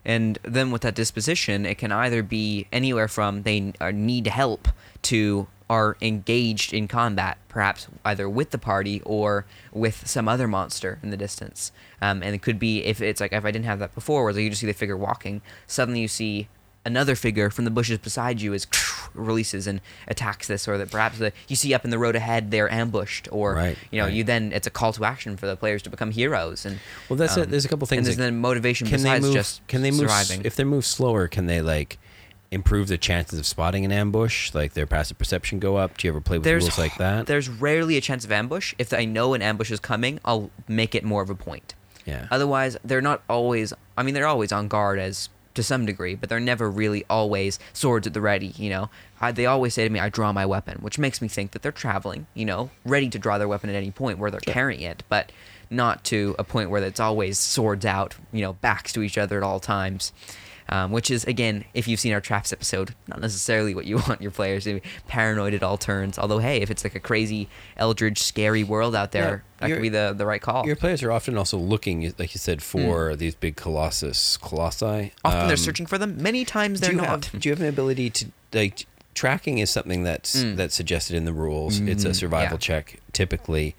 And then with that disposition, it can either be anywhere from they need help to are engaged in combat, perhaps either with the party or with some other monster in the distance. Um, and it could be if it's like if I didn't have that before, where you just see the figure walking, suddenly you see another figure from the bushes beside you is releases and attacks this, or that perhaps the you see up in the road ahead they're ambushed, or Right, you know right. you then it's a call to action for the players to become heroes. And Well, that's it. um, There's a couple things And there's then motivation Can they besides move? just can they move? surviving. If they move slower, can they like improve the chances of spotting an ambush? Like their passive perception go up? Do you ever play with there's rules like that? There's rarely a chance of ambush. If I know an ambush is coming, I'll make it more of a point. Yeah. Otherwise, they're not always. I mean, they're always on guard as to some degree, but they're never really always swords at the ready. You know, I, they always say to me, "I draw my weapon," which makes me think that they're traveling. You know, ready to draw their weapon at any point where they're carrying it, but not to a point where it's always swords out. You know, backs to each other at all times. Um, which is again, if you've seen our traps episode, not necessarily what you want your players to be paranoid at all turns. Although, hey, if it's like a crazy, eldritch, scary world out there, Yeah, that could be the the right call. Your players are often also looking, like you said, for these big colossus colossi. Hmm. Often they're Um, searching for them. Many times they're do you not. Have, do you have an ability to like tracking is something that's that's suggested in the rules. It's a survival Mm. yeah. check typically.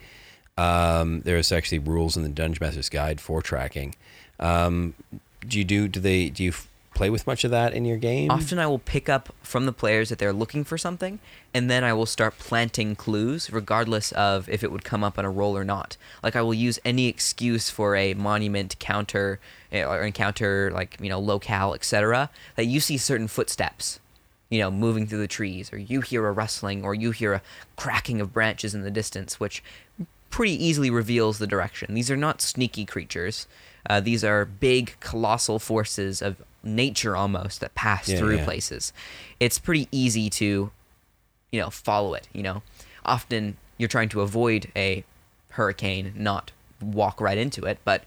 Um, there's actually rules in the Dungeon Master's Guide for tracking. Um, do you do do they do you play with much of that in your game? Often I will pick up from the players that they're looking for something, and then I will start planting clues, regardless of if it would come up on a roll or not. Like I will use any excuse for a monument counter eh, or encounter, like you know, locale, etc. That you see certain footsteps, you know, moving through the trees, or you hear a rustling, or you hear a cracking of branches in the distance, which pretty easily reveals the direction. These are not sneaky creatures. Uh, these are big, colossal forces of nature almost that pass Yeah, through yeah. places. It's pretty easy to, you know, follow it. You know, often you're trying to avoid a hurricane, not walk right into it. But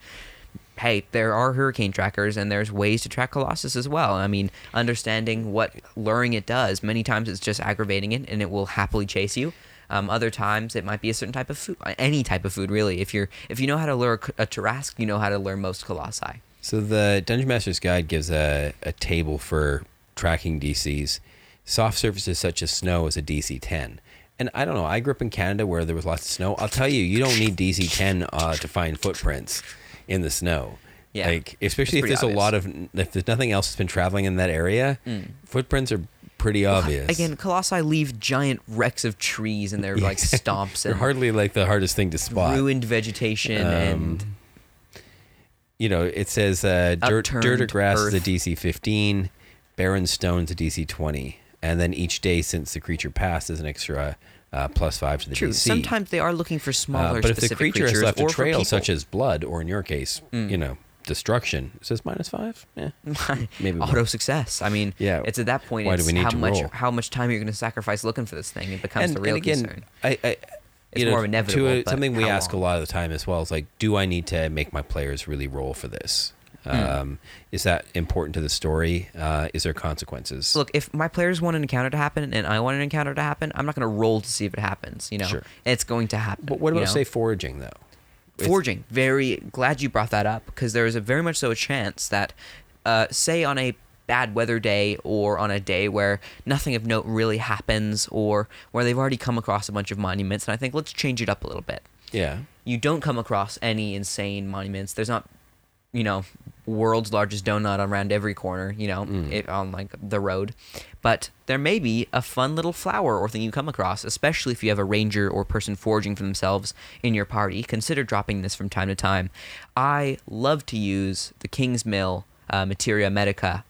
hey, there are hurricane trackers and there's ways to track Colossus as well. I mean, understanding what luring it does, many times it's just aggravating it and it will happily chase you. Um, other times it might be a certain type of food, any type of food really. If you're if you know how to lure a, Tarrasque, you know how to lure most Colossi. So the Dungeon Master's Guide gives a, a table for tracking DCs. Soft surfaces such as snow is a DC 10. And I don't know, I grew up in Canada where there was lots of snow. I'll tell you, you don't need DC 10 uh, to find footprints in the snow. Yeah. Like, especially if there's a lot of, if there's nothing else that's been traveling in that area, footprints are pretty obvious. Again, Colossi leave giant wrecks of trees and their like stomps They're and hardly like the hardest thing to spot. ruined vegetation and you know, it says uh, dirt, dirt or grass is a. DC 15, barren stones a DC 20, and then each day since the creature passed is an extra uh, plus five to the true. DC. Sometimes they are looking for Uh, smaller. but if the creature has left a trail, such. Mm. as blood, or in your case, you know, destruction, it says minus five. Yeah, maybe more. auto success. I mean, Yeah. It's at that point. Why do it's we need how to much roll? how much time you're going to sacrifice looking for this thing. It becomes and, the real and again, concern. I, I It's you know, more inevitable, a, something we ask long? a lot of the time as well is like, do I need to make my players really roll for this? Hmm. Um, is that important to the story? Uh, is there consequences? Look, if my players want an encounter to happen and I want an encounter to happen, I'm not going to roll to see if it happens. You know, Sure. it's going to happen. but what you about know? say foraging though? Forging? Very glad you brought that up because there is a very much so a chance that, uh, say on a bad weather day or on a day where nothing of note really happens or where they've already come across a bunch of monuments, and I think let's change it up a little bit. Yeah. you don't come across any insane monuments. There's not, you know, world's largest donut around every corner, you know, it, on like the road. But there may be a fun little flower or thing you come across, especially if you have a ranger or person foraging for themselves in your party. Consider dropping this from time to time. I love to use the King's Mill uh, Materia Medica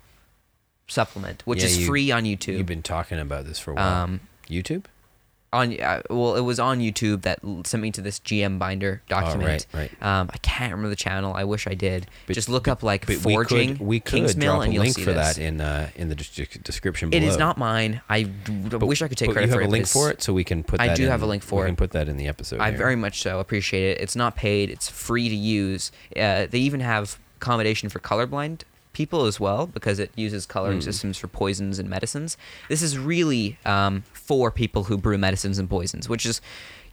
supplement, which Yeah, is you- free on YouTube. You've been talking about this for a while. Um, YouTube? On uh, well, it was on YouTube that sent me to this GM binder document. Oh, right, right. Um, I can't remember the channel. I wish I did. But- Just look up like But forging we could, we could drop and a you'll link see for this. that in uh, in the description It below. is not mine. I d- wish I could take but credit you for have it. a link for it, so we can put. I that do in- have a link for we it. can put that in the episode. I here. very much so appreciate it. It's not paid. It's free to use. Uh, they even have accommodation for colorblind people as well because it uses coloring Hmm. systems for poisons and medicines. This is really um, for people who brew medicines and poisons, which is,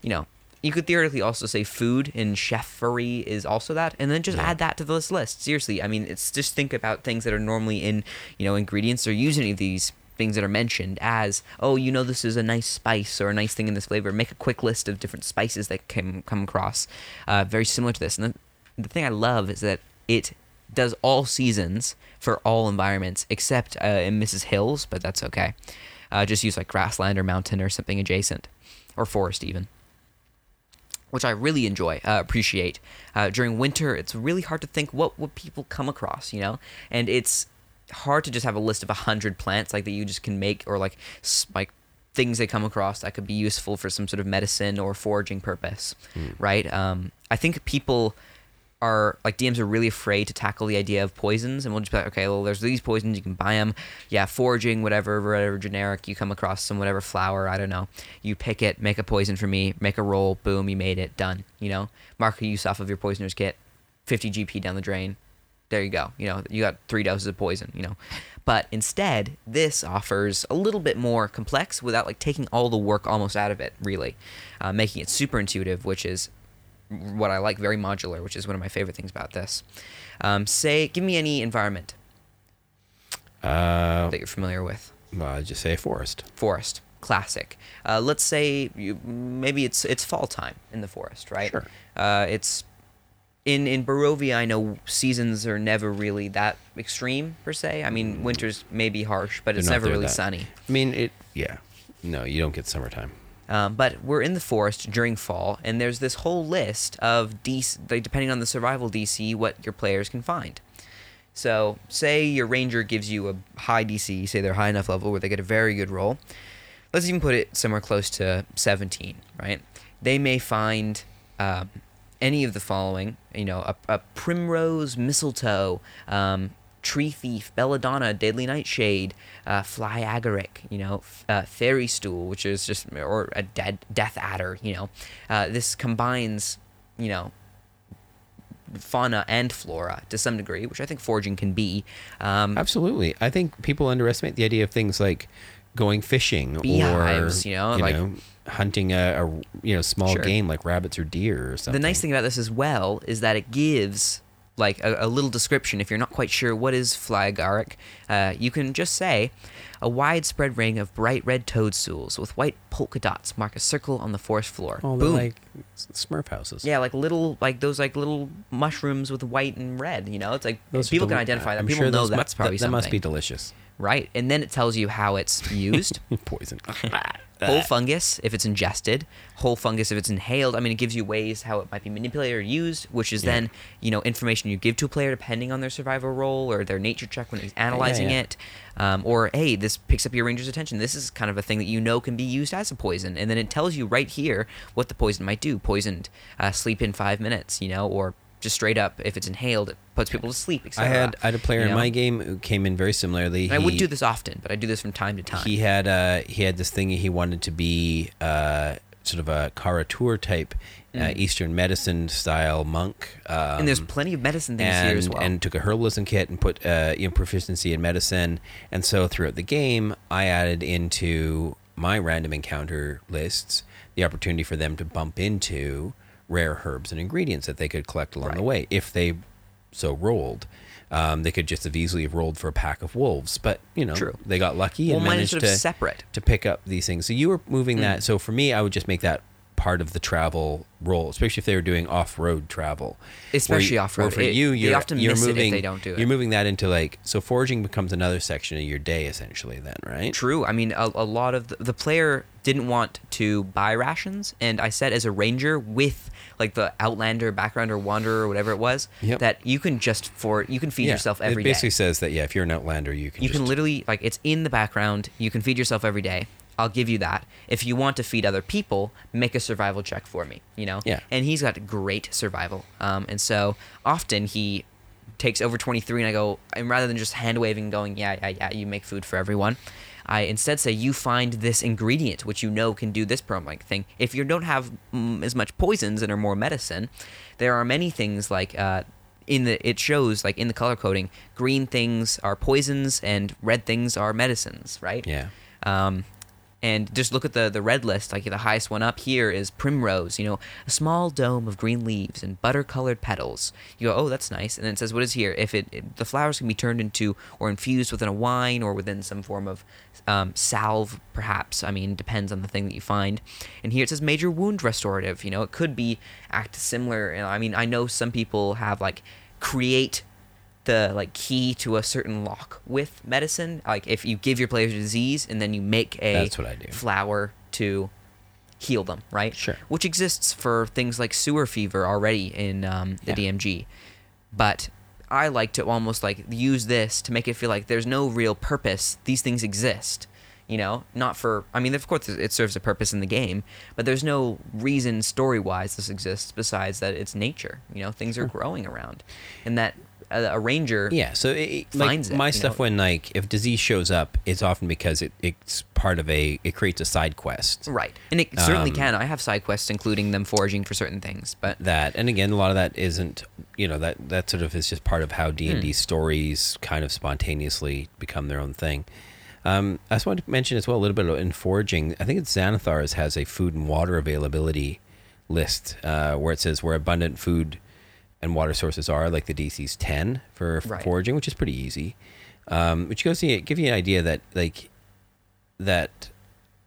you know, you could theoretically also say food and chefery is also that, and then just Yeah. add that to this list. Seriously, I mean, it's just think about things that are normally in, you know, ingredients or use any of these things that are mentioned as, oh, you know, this is a nice spice or a nice thing in this flavor. Make a quick list of different spices that can come across, uh, very similar to this. And the, the thing I love is that it does all seasons for all environments except uh, in Mrs. Hills, but that's okay. Uh, just use like grassland or mountain or something adjacent, or forest even which I really enjoy, uh, appreciate. Uh, during winter, it's really hard to think what would people come across, you know, and it's hard to just have a list of a hundred plants like that you just can make or like like things they come across that could be useful for some sort of medicine or foraging purpose, right? Um, I think people are like DMs are really afraid to tackle the idea of poisons, and we'll just be like, okay, well, there's these poisons, you can buy them. Yeah, foraging, whatever, whatever generic, you come across some whatever flower, I don't know. You pick it, make a poison for me, make a roll, boom, you made it, done. You know, mark a use off of your poisoner's kit, 50 GP down the drain. There you go. You know, you got three doses of poison. You know, but instead, this offers a little bit more complex without like taking all the work almost out of it. Really, uh, making it super intuitive, which is what I like, very modular, which is one of my favorite things about this. Um, say, give me any environment Uh, that you're familiar with. well, I'd just say forest. Forest, classic. Uh, let's say you, maybe it's it's fall time in the forest, right? Sure. Uh, it's in in Barovia. I know seasons are never really that extreme per se. I mean, winters may be harsh, but They're it's never really that- sunny. I mean, it. Yeah. No, you don't get summertime. Um, but we're in the forest during fall, and there's this whole list of DC, depending on the survival DC, what your players can find. So, say your ranger gives you a high DC, say they're high enough level where they get a very good roll. Let's even put it somewhere close to 17, right? They may find um, any of the following, you know, a, a primrose mistletoe, um, tree thief, belladonna, deadly nightshade, uh, fly agaric, you know, f- uh, fairy stool, which is just, or a dead death adder, you know. Uh, this combines, you know, fauna and flora to some degree, which I think foraging can be. Um, Absolutely. I think people underestimate the idea of things like going fishing Beehives, or you know, like- hunting a, a you know small Sure. game like rabbits or deer or something. the nice thing about this as well is that it gives like a, a little description if you're not quite sure what is fly agaric uh, you can just say a widespread ring of bright red toadstools with white polka dots mark a circle on the forest floor. Oh, boom. like Smurf houses. yeah like little like those like little mushrooms with white and red you know? It's like Those people can identify them I'm people sure know mu- that's probably that, that must be delicious. Right and then it tells you how it's used Poison. whole fungus if it's ingested, whole fungus if it's inhaled. I mean, it gives you ways how it might be manipulated or used, which is Yeah. then you know information you give to a player depending on their survival role or their nature check when he's analyzing yeah. it. Um, or hey, this picks up your ranger's attention. This is kind of a thing that you know can be used as a poison, and then it tells you right here what the poison might do. Poisoned, uh, sleep in five minutes, you know, or just straight up if it's inhaled, it puts people to sleep. I had I had a player you in know? my game who came in very similarly. And I wouldn't do this often, but I do this from time to time. He had uh he had this thing he wanted to be uh sort of a Kara-Tur type uh, Eastern medicine style monk. Um, Mm. and there's plenty of medicine things and, here as well. and took a herbalism kit and put uh, you know proficiency in medicine. And so throughout the game, I added into my random encounter lists the opportunity for them to bump into rare herbs and ingredients that they could collect along the way if they so rolled. Um, they could just have easily have rolled for a pack of wolves, but you know True. they got lucky and managed to separate. to pick up these things. So you were moving Hmm. that. So for me, I would just make that part of the travel role, especially if they were doing off-road travel. Especially off-road. where For It- you, you're, often you're miss it if moving, they don't do it. You're moving that into like so foraging becomes another section of your day essentially. Then right? True. I mean, a, a lot of the, the player didn't want to buy rations, and I said as a ranger with like the Outlander background or Wanderer or whatever it was, Yep. that you can just for you can feed Yeah, yourself every day. it every day. basically says that yeah, if you're an outlander, you can You can literally like it's in the background. You can feed yourself every day. I'll give you that. If you want to feed other people, make a survival check for me. You know. Yeah. And he's got great survival. Um, and so often he takes over 23 and I go, and rather than just hand waving going, yeah, yeah, yeah, you make food for everyone, I instead say, you find this ingredient, which you know can do this like thing. If you don't have mm, as much poisons and are more medicine, there are many things like, uh, in the, it shows like in the color coding, green things are poisons and red things are medicines, right? yeah. Um, and just look at the the red list. Like the highest one up here is primrose. You know, a small dome of green leaves and butter-colored petals. You go, oh, that's nice. And then it says, what is here? If it, it- the flowers can be turned into or infused within a wine or within some form of um, salve, perhaps. I mean, depends on the thing that you find. And here it says major wound restorative. You know, it could be act similar. I mean, I know some people have like create the like key to a certain lock with medicine. Like if you give your players a disease and then you make a That's what I do. flower to heal them, right? Sure. Which exists for things like sewer fever already in um, the Yeah. DMG, but I like to almost like use this to make it feel like there's no real purpose. These things exist. You know, not for. I mean, of course, it serves a purpose in the game, but there's no reason story-wise this exists besides that it's nature. You know, things are growing around, and that a, a ranger. Yeah, so it, it- like it, my stuff know? when like if disease shows up, it's often because it, it's part of a it creates a side quest. Right, and it certainly Um, can. I have side quests, including them foraging for certain things, but That and again, a lot of that isn't you know that that sort of is just part of how D and Hmm. D stories kind of spontaneously become their own thing. Um, I just wanted to mention as well a little bit in foraging. I think it's Xanathar's has a food and water availability list uh, where it says where abundant food and water sources are, like the DC's ten for Right. foraging, which is pretty easy. Um, which goes to give you an idea that like that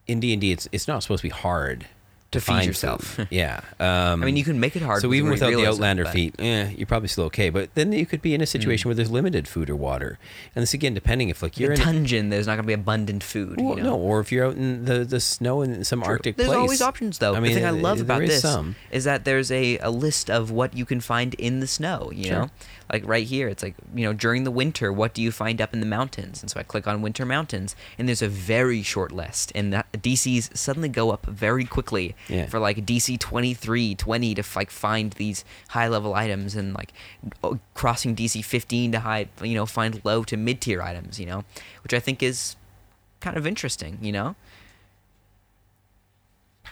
in D and D, it's it's not supposed to be hard To feed find yourself. yeah, um, I mean, you can make it hard. so even without the Outlander feat, eh, you're probably still okay. But then you could be in a situation where there's limited food or water, and this again depending if like you're in a dungeon, there's not going to be abundant food. well, you know? no, or if you're out in the, the snow in some True. Arctic There's place. always options, though. I mean, the thing I love about is this some. is that there's a, a list of what you can find in the snow. You Sure. know, like right here, it's like you know during the winter, what do you find up in the mountains? And so I click on winter mountains, and there's a very short list, and that DCs suddenly go up very quickly Yeah. for like DC 23, 20 to like find these high level items, and like crossing DC 15 to high, you know, find low to mid tier items. You know, which I think is kind of interesting. You know.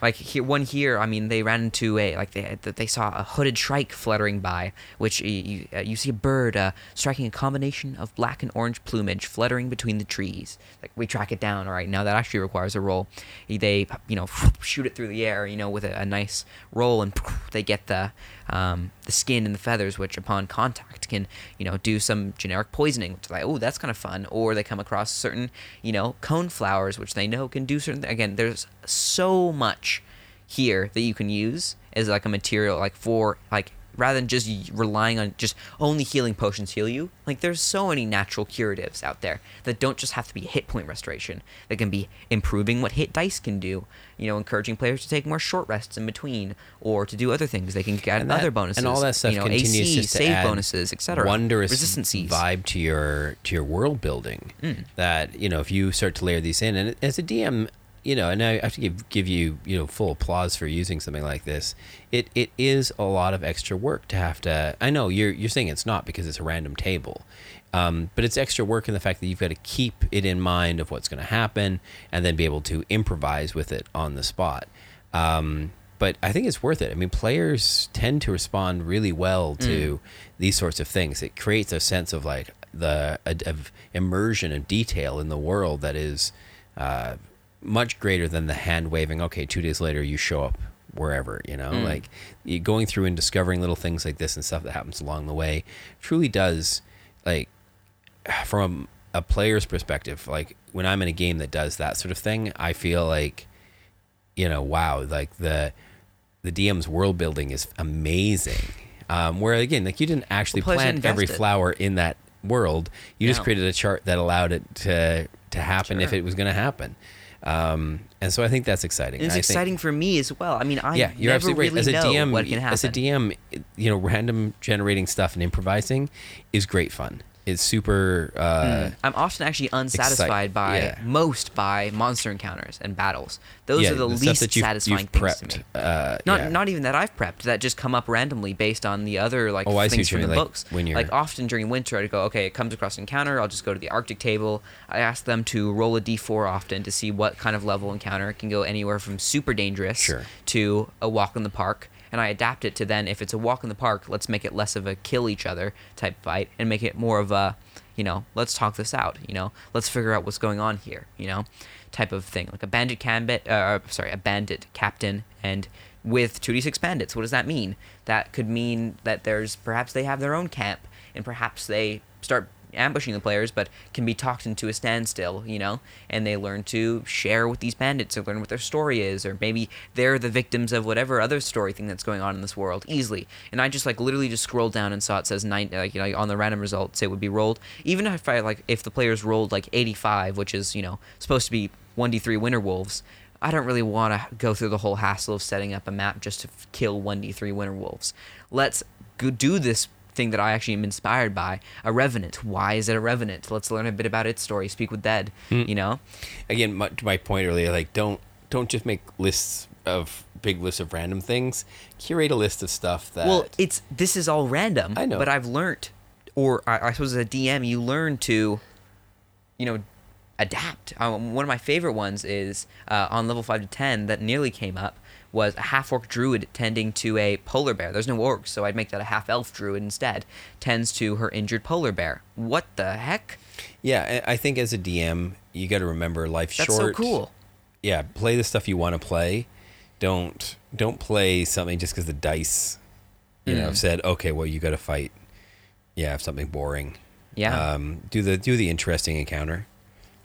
Like here, one here, I mean, they ran into a like they they saw a hooded shrike fluttering by, which you uh, you see a bird uh, striking a combination of black and orange plumage fluttering between the trees. Like we track it down. All right, now that actually requires a roll. They you know shoot it through the air, you know, with a, a nice roll, and they get the um, the skin and the feathers, which upon contact can you know do some generic poisoning. Which like, oh, that's kind of fun. Or they come across certain you know cone flowers, which they know can do certain. Again, there's so much here that you can use as like a material, like for like rather than just relying on just only healing potions heal you. Like there's so many natural curatives out there that don't just have to be hit point restoration. That can be improving what hit dice can do. You know, encouraging players to take more short rests in between or to do other things. They can get And that- other bonuses and all that stuff You know, continues AC, just to save add bonuses, etc. Wondrous resistancies. vibe to your to your world building. Mm. That you know, if you start to layer these in, and as a DM, you know, and I have to give give you you know full applause for using something like this. It it is a lot of extra work to have to. I know you're you're saying it's not because it's a random table. Um, but it's extra work in the fact that you've got to keep it in mind of what's going to happen and then be able to improvise with it on the spot. Um, but I think it's worth it. I mean, players tend to respond really well to these sorts of things. It creates a sense of like the of immersion and detail in the world that is uh, much greater than the hand waving. Okay, two days later you show up wherever. You know, like going through and discovering little things like this and stuff that happens along the way truly does like from a player's perspective. Like when I'm in a game that does that sort of thing, I feel like you know, wow, like the the DM's world building is amazing. Um, where again, like you didn't actually players plant every flower in that world. You just created a chart that allowed it to to happen if it was going to happen. Um, and so I think that's exciting. And it's I think- exciting for me as well. I mean, I yeah, you're never absolutely right. really As a DM, what can happen. as a DM, you know, random generating stuff and improvising is great fun. It's super. Uh, I'm often actually unsatisfied by yeah. most by monster encounters and battles. Those yeah, are the, stuff least you've- satisfying you've things prepped, to me. Uh, Not yeah. not even that I've prepped that just come up randomly based on the other like Oh, things from the like, books. when you're- like often during winter, I'd go, okay, it comes across an encounter. I'll just go to the Arctic table. I ask them to roll a d4 often to see what kind of level encounter it can go anywhere from super dangerous Sure. to a walk in the park. And I adapt it to then if it's a walk in the park, let's make it less of a kill each other type fight and make it more of a, you know, let's talk this out. You know, let's figure out what's going on here. You know, type of thing like a bandit cambit. Uh, sorry, a bandit captain and with 2d6 bandits. What does that mean? That could mean that there's perhaps they have their own camp and perhaps they start ambushing the players but can be talked into a standstill you know? And they learn to share with these bandits or learn what their story is or maybe they're the victims of whatever other story thing that's going on in this world easily. And i just like literally just scrolled down and saw it says nine like you know on the random results it would be rolled. Even if i like if the players rolled like 85 which is you know supposed to be 1d3 winter wolves I don't really want to go through the whole hassle of setting up a map just to kill 1d3 winter wolves. Let's do this thing that I actually am inspired by a revenant. Why is it a revenant? Let's learn a bit about its story. Speak with dead. You know, again, my, to my point earlier, like don't don't just make lists of big lists of random things. Curate a list of stuff that. well, it's this is all random. I know. but I've learned, or I, I suppose as a DM, you learn to, you know, adapt. Um, one of my favorite ones is uh, on level five to ten that nearly came up was a half orc druid tending to a polar bear. There's no orcs, so I'd make that a half elf druid instead. Tends to her injured polar bear. What the heck? yeah, I think as a DM, you got to remember life's That's short. so cool. Yeah, play the stuff you want to play. Don't don't play something just because the dice, you know, Mm. said okay. Well, you got to fight. Yeah, something boring. Yeah. Um, do the do the interesting encounter.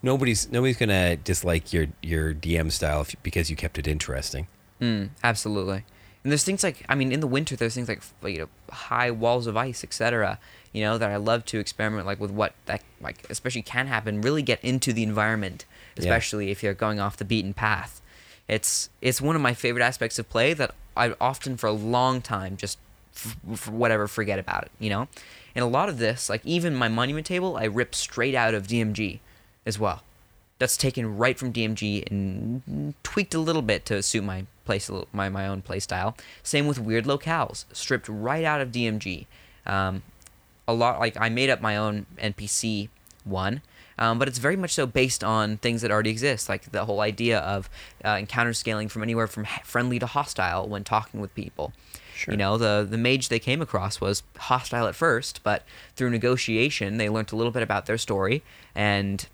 Nobody's nobody's gonna dislike your your DM style if, because you kept it interesting. Mm, absolutely. And there's things like, I mean, in the winter, there's things like, you know, high walls of ice, etc. You know, that I love to experiment like with what that like especially can happen. Really get into the environment, Yeah. especially if you're going off the beaten path. It's it's one of my favorite aspects of play that I often for a long time just f- f- whatever forget about it. You know, and a lot of this, like even my monument table, I rip straight out of DMG as well that's taken right from DMG and tweaked a little bit to suit my place, my my own play style. Same with weird locales, stripped right out of DMG. Um, a lot like I made up my own NPC one. Um, but it's very much so based on things that already exist, like the whole idea of uh, encounter scaling from anywhere from friendly to hostile when talking with people. Sure. You know, the the mage they came across was hostile at first, but through negotiation, they learned a little bit about their story and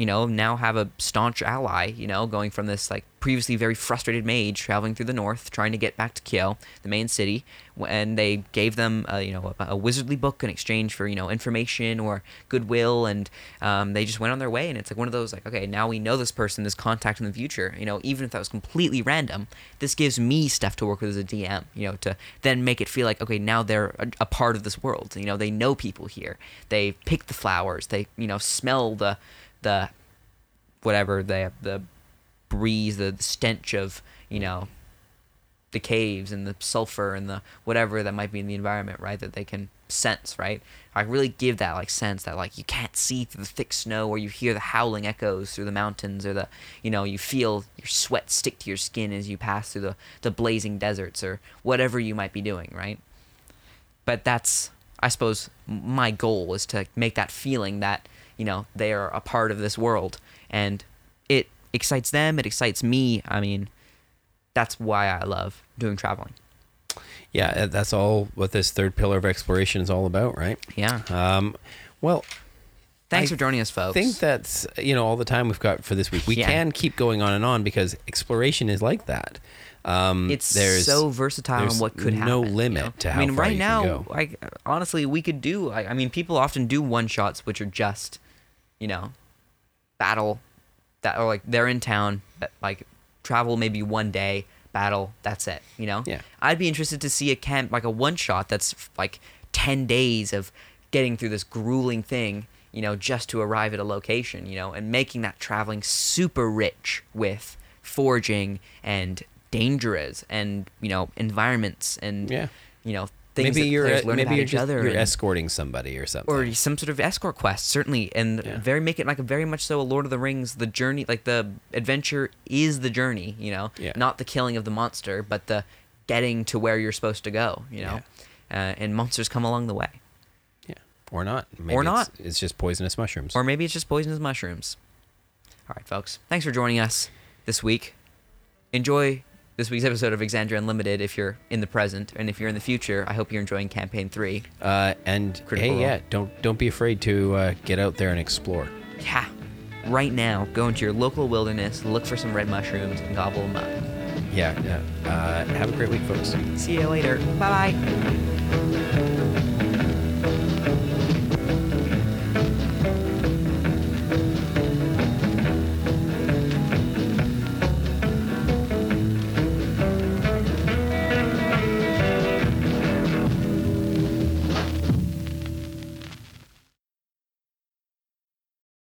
you know, now have a staunch ally, you know, going from this like previously very frustrated mage traveling through the north, trying to get back to Kyo, the main city, and they gave them, a, you know, a, a wizardly book in exchange for, you know, information or goodwill, and um, they just went on their way. And it's like one of those, like, okay, now we know this person, this contact in the future, you know, even if that was completely random, this gives me stuff to work with as a DM, you know, to then make it feel like, okay, now they're a, a part of this world, you know, they know people here, they pick the flowers, they, you know, smell the the whatever the the breeze, the, stench of you know the caves and the sulfur and the whatever that might be in the environment, right? That they can sense, right? I really give that like sense that like you can't see through the thick snow, or you hear the howling echoes through the mountains, or the you know you feel your sweat stick to your skin as you pass through the the blazing deserts, or whatever you might be doing, right? But that's I suppose my goal is to make that feeling that you know they are a part of this world and it excites them it excites me i mean that's why i love doing traveling Yeah, uh, that's all what this third pillar of exploration is all about, right? yeah Um, well, thanks I for joining us folks I think that's you know all the time we've got for this week. We Yeah. can keep going on and on because exploration is like that. Um, it's there's so versatile there's what could happen. no you limit know? to I how mean, far right you now, can go. I honestly we could do. I, I mean, people often do one shots, which are just, you know, battle, that or like they're in town, but, like travel maybe one day, battle, that's it. You know. Yeah. I'd be interested to see a camp like a one shot that's like ten days of getting through this grueling thing. You know, just to arrive at a location. You know, and making that traveling super rich with foraging and dangerous and you know environments and Yeah. you know things maybe you're players learn maybe about you're each just other you're and- escorting somebody or something. or some sort of escort quest certainly and Yeah. very make it like a very much so a lord of the rings the journey like the adventure is the journey you know Yeah. not the killing of the monster but the getting to where you're supposed to go you know uh, and monsters come along the way yeah, or not. Maybe Or it's- not. It's, just poisonous mushrooms. or maybe it's just poisonous mushrooms all right folks thanks for joining us this week enjoy this week's episode of Exandria Unlimited if you're in the present and if you're in the future I hope you're enjoying campaign 3 uh, and Critical hey, yeah, don't don't be afraid to uh, get out there and explore. yeah right now go into your local wilderness look for some red mushrooms and gobble them up Yeah. Uh, uh, have a great week, folks. See you later. Bye bye.